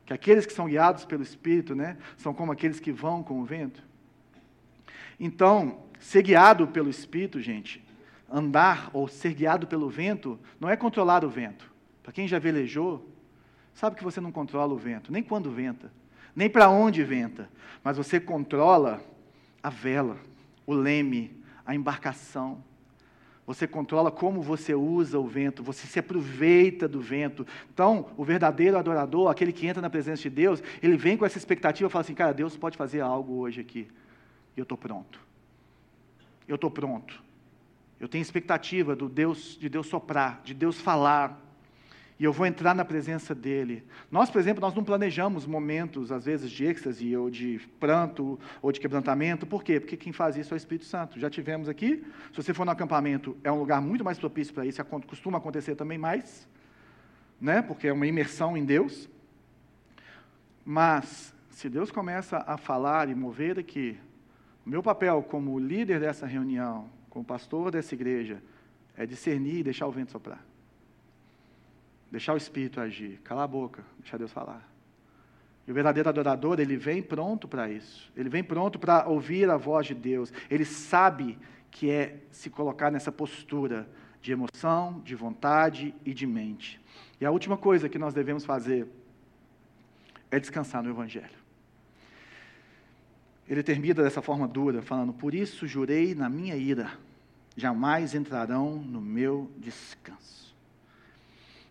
Que aqueles que são guiados pelo Espírito, né, são como aqueles que vão com o vento. Então, ser guiado pelo Espírito, gente, andar ou ser guiado pelo vento, não é controlar o vento. Para quem já velejou, sabe que você não controla o vento, nem quando venta nem para onde venta, mas você controla a vela, o leme, a embarcação. Você controla como você usa o vento, você se aproveita do vento. Então, o verdadeiro adorador, aquele que entra na presença de Deus, ele vem com essa expectativa e fala assim: cara, Deus pode fazer algo hoje aqui. E eu estou pronto. Eu estou pronto. Eu tenho expectativa do Deus, de Deus soprar, de Deus falar e eu vou entrar na presença dele. Nós, por exemplo, nós não planejamos momentos, às vezes, de êxtase, ou de pranto, ou de quebrantamento. Por quê? Porque quem faz isso é o Espírito Santo. Já tivemos aqui. Se você for no acampamento, é um lugar muito mais propício para isso. Costuma acontecer também mais, né? porque é uma imersão em Deus. Mas, se Deus começa a falar e mover aqui, o meu papel como líder dessa reunião, como pastor dessa igreja, é discernir e deixar o vento soprar. Deixar o Espírito agir. Calar a boca, deixar Deus falar. E o verdadeiro adorador, ele vem pronto para isso. Ele vem pronto para ouvir a voz de Deus. Ele sabe que é se colocar nessa postura de emoção, de vontade e de mente. E a última coisa que nós devemos fazer é descansar no Evangelho. Ele termina dessa forma dura, falando: Por isso jurei na minha ira, jamais entrarão no meu descanso.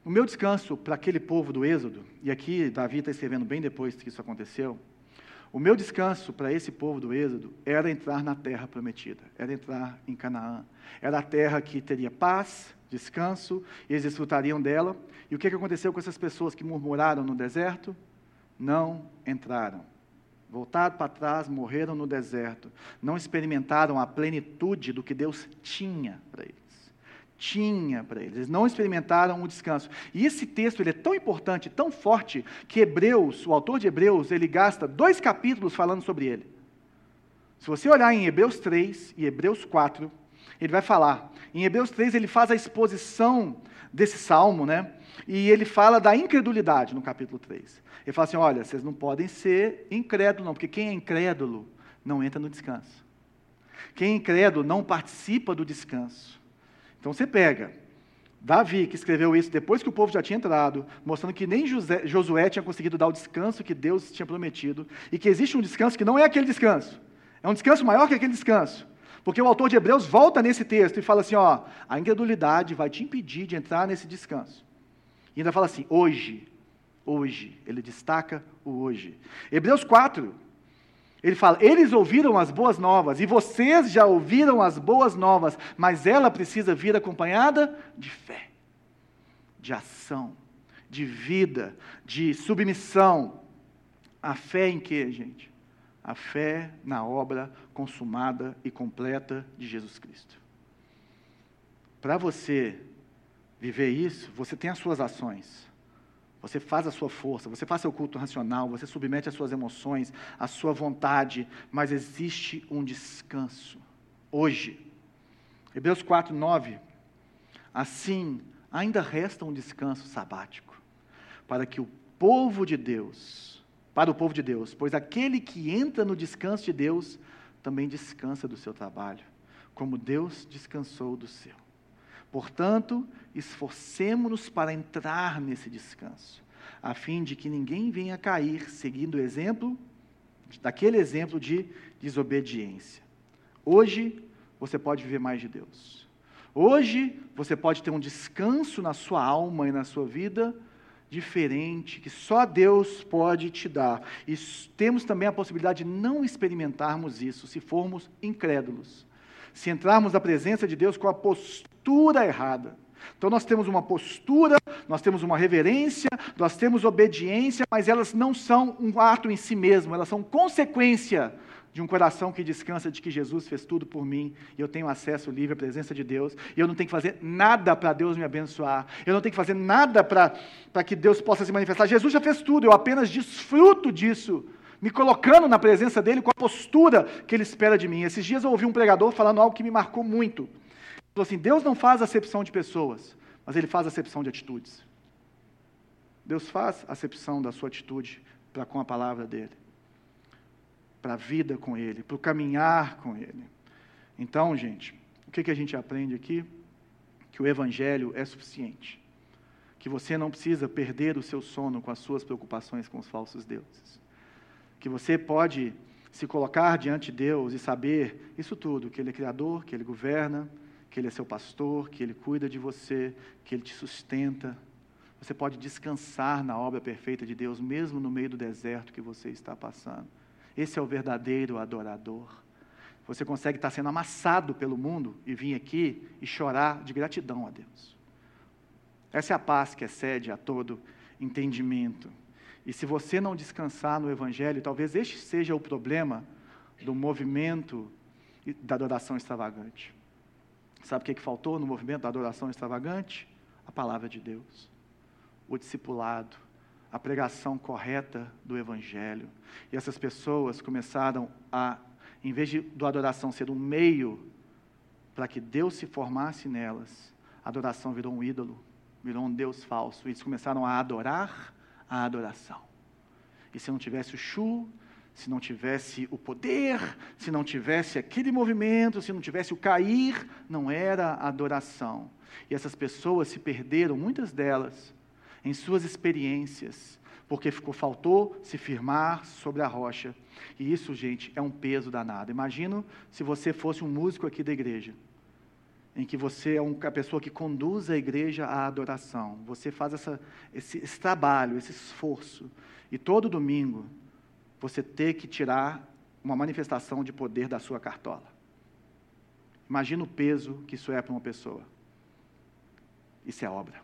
O meu descanso para aquele povo do Êxodo, e aqui Davi está escrevendo bem depois que isso aconteceu, o meu descanso para esse povo do Êxodo era entrar na terra prometida, era entrar em Canaã. Era a terra que teria paz, descanso, e eles desfrutariam dela. E o que aconteceu com essas pessoas que murmuraram no deserto? Não entraram. Voltaram para trás, morreram no deserto. Não experimentaram a plenitude do que Deus tinha para eles tinha para eles. Eles não experimentaram o descanso. E esse texto ele é tão importante, tão forte, que Hebreus, o autor de Hebreus, ele gasta dois capítulos falando sobre ele. Se você olhar em Hebreus 3 e Hebreus 4, ele vai falar. Em Hebreus 3 ele faz a exposição desse salmo, né? E ele fala da incredulidade no capítulo 3. Ele fala assim: olha, vocês não podem ser incrédulos, não, porque quem é incrédulo não entra no descanso. Quem é incrédulo não participa do descanso. Então você pega Davi, que escreveu isso depois que o povo já tinha entrado, mostrando que nem José, Josué tinha conseguido dar o descanso que Deus tinha prometido, e que existe um descanso que não é aquele descanso, é um descanso maior que aquele descanso. Porque o autor de Hebreus volta nesse texto e fala assim: ó, a incredulidade vai te impedir de entrar nesse descanso. E ainda fala assim: hoje, hoje, ele destaca o hoje. Hebreus 4, ele fala: eles ouviram as boas novas, e vocês já ouviram as boas novas, mas ela precisa vir acompanhada de fé, de ação, de vida, de submissão. A fé em quê, gente? A fé na obra consumada e completa de Jesus Cristo. Para você viver isso, você tem as suas ações. Você faz a sua força, você faz seu culto racional, você submete as suas emoções, a sua vontade, mas existe um descanso. Hoje, Hebreus 4, 9. Assim, ainda resta um descanso sabático, para que o povo de Deus, para o povo de Deus, pois aquele que entra no descanso de Deus também descansa do seu trabalho, como Deus descansou do seu. Portanto, esforcemo-nos para entrar nesse descanso, a fim de que ninguém venha cair seguindo o exemplo, daquele exemplo de desobediência. Hoje, você pode viver mais de Deus. Hoje, você pode ter um descanso na sua alma e na sua vida diferente, que só Deus pode te dar. E temos também a possibilidade de não experimentarmos isso se formos incrédulos. Se entrarmos na presença de Deus com a postura errada. Então nós temos uma postura, nós temos uma reverência, nós temos obediência, mas elas não são um ato em si mesmo, elas são consequência de um coração que descansa de que Jesus fez tudo por mim e eu tenho acesso livre à presença de Deus e eu não tenho que fazer nada para Deus me abençoar, eu não tenho que fazer nada para que Deus possa se manifestar. Jesus já fez tudo, eu apenas desfruto disso, me colocando na presença dEle com a postura que Ele espera de mim. Esses dias eu ouvi um pregador falando algo que me marcou muito. Falou assim: Deus não faz acepção de pessoas, mas Ele faz acepção de atitudes. Deus faz acepção da sua atitude para com a palavra dEle para a vida com Ele, para o caminhar com Ele. Então, gente, o que, que a gente aprende aqui? Que o Evangelho é suficiente. Que você não precisa perder o seu sono com as suas preocupações com os falsos deuses. Que você pode se colocar diante de Deus e saber isso tudo: que Ele é Criador, que Ele governa, que Ele é seu pastor, que Ele cuida de você, que Ele te sustenta. Você pode descansar na obra perfeita de Deus, mesmo no meio do deserto que você está passando. Esse é o verdadeiro adorador. Você consegue estar sendo amassado pelo mundo e vir aqui e chorar de gratidão a Deus. Essa é a paz que excede a todo entendimento. E se você não descansar no Evangelho, talvez este seja o problema do movimento da adoração extravagante. Sabe o que, que faltou no movimento da adoração extravagante? A palavra de Deus, o discipulado, a pregação correta do Evangelho. E essas pessoas começaram a, em vez de do adoração ser um meio para que Deus se formasse nelas, a adoração virou um ídolo, virou um Deus falso. Eles começaram a adorar a adoração. E se não tivesse o chu, se não tivesse o poder, se não tivesse aquele movimento, se não tivesse o cair, não era adoração. E essas pessoas se perderam, muitas delas, em suas experiências, porque ficou, faltou se firmar sobre a rocha. E isso, gente, é um peso danado. Imagino se você fosse um músico aqui da igreja, em que você é uma pessoa que conduz a igreja à adoração. Você faz essa, esse, esse trabalho, esse esforço. E todo domingo você ter que tirar uma manifestação de poder da sua cartola. Imagina o peso que isso é para uma pessoa. Isso é obra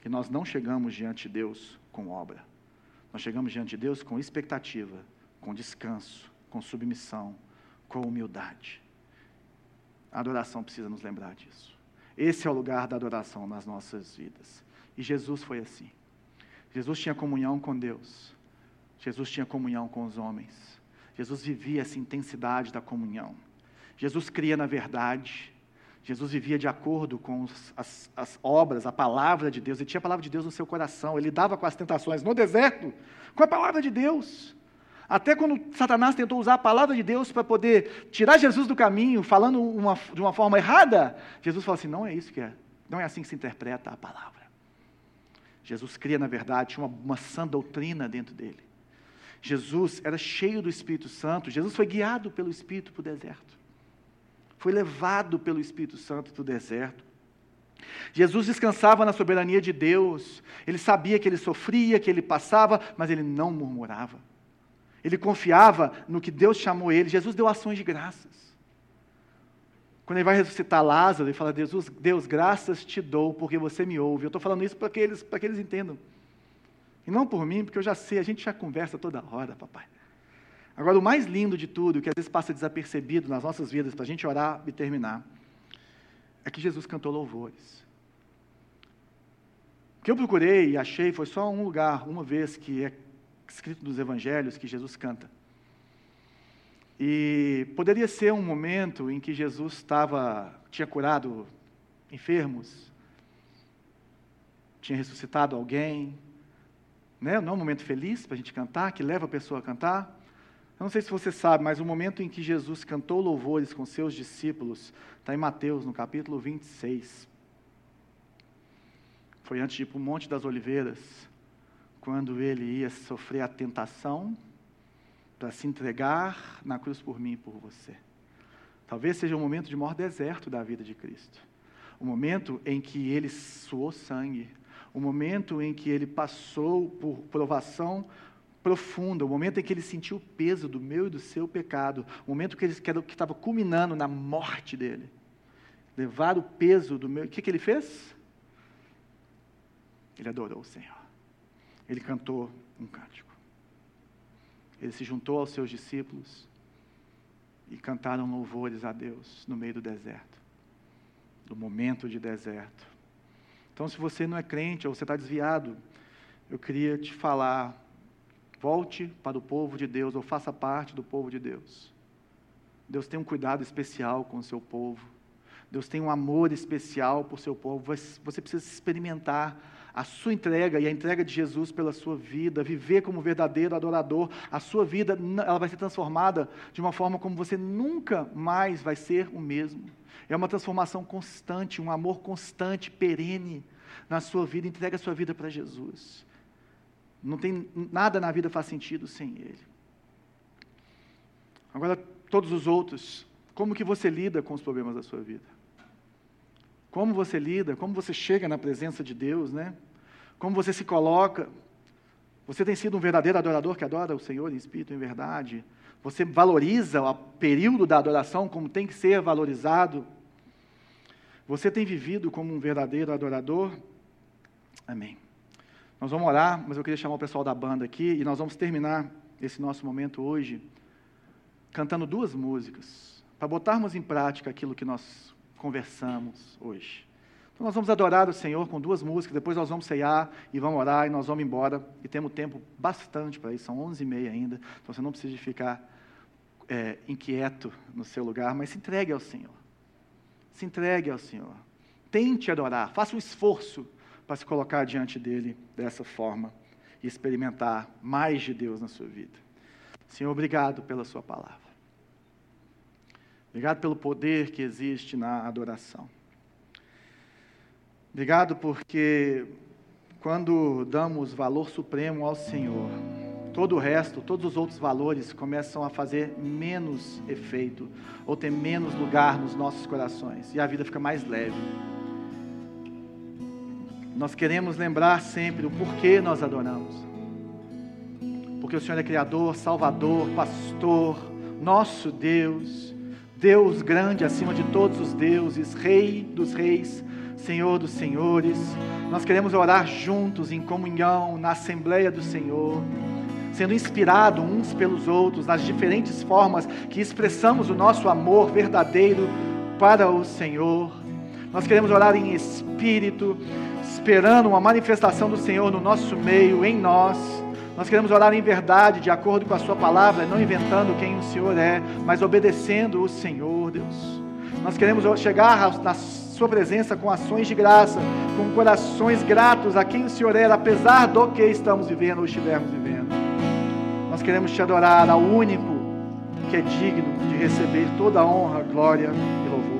que nós não chegamos diante de Deus com obra. Nós chegamos diante de Deus com expectativa, com descanso, com submissão, com humildade. A adoração precisa nos lembrar disso. Esse é o lugar da adoração nas nossas vidas. E Jesus foi assim. Jesus tinha comunhão com Deus. Jesus tinha comunhão com os homens. Jesus vivia essa intensidade da comunhão. Jesus cria na verdade. Jesus vivia de acordo com as, as, obras, a palavra de Deus, ele tinha a palavra de Deus no seu coração, ele dava com as tentações no deserto, com a palavra de Deus. Até quando Satanás tentou usar a palavra de Deus para poder tirar Jesus do caminho, falando uma, de uma forma errada, Jesus falou assim: não é isso que é, não é assim que se interpreta a palavra. Jesus cria, na verdade, uma, uma sã doutrina dentro dele. Jesus era cheio do Espírito Santo, Jesus foi guiado pelo Espírito para o deserto foi levado pelo Espírito Santo do deserto. Jesus descansava na soberania de Deus, ele sabia que ele sofria, que ele passava, mas ele não murmurava. Ele confiava no que Deus chamou ele. Jesus deu ações de graças. Quando ele vai ressuscitar Lázaro, ele fala: Deus, Deus graças te dou porque você me ouve. Eu estou falando isso para que, eles, para que eles entendam. E não por mim, porque eu já sei, a gente já conversa toda hora, papai. Agora, o mais lindo de tudo, que às vezes passa desapercebido nas nossas vidas, para a gente orar e terminar, é que Jesus cantou louvores. O que eu procurei e achei foi só um lugar, uma vez, que é escrito nos evangelhos, que Jesus canta. E poderia ser um momento em que Jesus estava, tinha curado enfermos, tinha ressuscitado alguém, né? não é um momento feliz para a gente cantar, que leva a pessoa a cantar. Eu não sei se você sabe, mas o momento em que Jesus cantou louvores com seus discípulos está em Mateus, no capítulo 26. Foi antes de ir para o Monte das Oliveiras, quando ele ia sofrer a tentação para se entregar na cruz por mim e por você. Talvez seja o momento de maior deserto da vida de Cristo. O momento em que ele suou sangue, o momento em que ele passou por provação profunda, o momento em que ele sentiu o peso do meu e do seu pecado, o momento que ele que estava culminando na morte dele. Levar o peso do meu. O que, que ele fez? Ele adorou o Senhor. Ele cantou um cântico. Ele se juntou aos seus discípulos e cantaram louvores a Deus no meio do deserto, do momento de deserto. Então, se você não é crente ou você está desviado, eu queria te falar: volte para o povo de Deus ou faça parte do povo de Deus. Deus tem um cuidado especial com o seu povo. Deus tem um amor especial por seu povo. Você precisa experimentar a sua entrega e a entrega de Jesus pela sua vida, viver como verdadeiro adorador, a sua vida ela vai ser transformada de uma forma como você nunca mais vai ser o mesmo. É uma transformação constante, um amor constante, perene na sua vida. Entrega a sua vida para Jesus. Não tem nada na vida faz sentido sem Ele. Agora, todos os outros, como que você lida com os problemas da sua vida? Como você lida, como você chega na presença de Deus, né? Como você se coloca. Você tem sido um verdadeiro adorador que adora o Senhor em espírito em verdade. Você valoriza o período da adoração como tem que ser valorizado. Você tem vivido como um verdadeiro adorador? Amém. Nós vamos orar, mas eu queria chamar o pessoal da banda aqui e nós vamos terminar esse nosso momento hoje cantando duas músicas, para botarmos em prática aquilo que nós conversamos hoje. Então nós vamos adorar o Senhor com duas músicas, depois nós vamos ceiar e vamos orar e nós vamos embora. E temos tempo bastante para isso, são onze e meia ainda, então você não precisa ficar é, inquieto no seu lugar, mas se entregue ao Senhor. Se entregue ao Senhor. Tente adorar, faça um esforço para se colocar diante dele dessa forma e experimentar mais de Deus na sua vida. Senhor, obrigado pela Sua palavra. Obrigado pelo poder que existe na adoração. Obrigado porque quando damos valor supremo ao Senhor, todo o resto, todos os outros valores começam a fazer menos efeito ou ter menos lugar nos nossos corações e a vida fica mais leve. Nós queremos lembrar sempre o porquê nós adoramos. Porque o Senhor é Criador, Salvador, Pastor, nosso Deus, Deus grande acima de todos os deuses, Rei dos Reis, Senhor dos Senhores. Nós queremos orar juntos em comunhão na Assembleia do Senhor, sendo inspirado uns pelos outros nas diferentes formas que expressamos o nosso amor verdadeiro para o Senhor. Nós queremos orar em espírito, esperando uma manifestação do Senhor no nosso meio, em nós. Nós queremos orar em verdade, de acordo com a Sua palavra, não inventando quem o Senhor é, mas obedecendo o Senhor, Deus. Nós queremos chegar na Sua presença com ações de graça, com corações gratos a quem o Senhor é, apesar do que estamos vivendo ou estivermos vivendo. Nós queremos te adorar ao único que é digno de receber toda a honra, glória e louvor.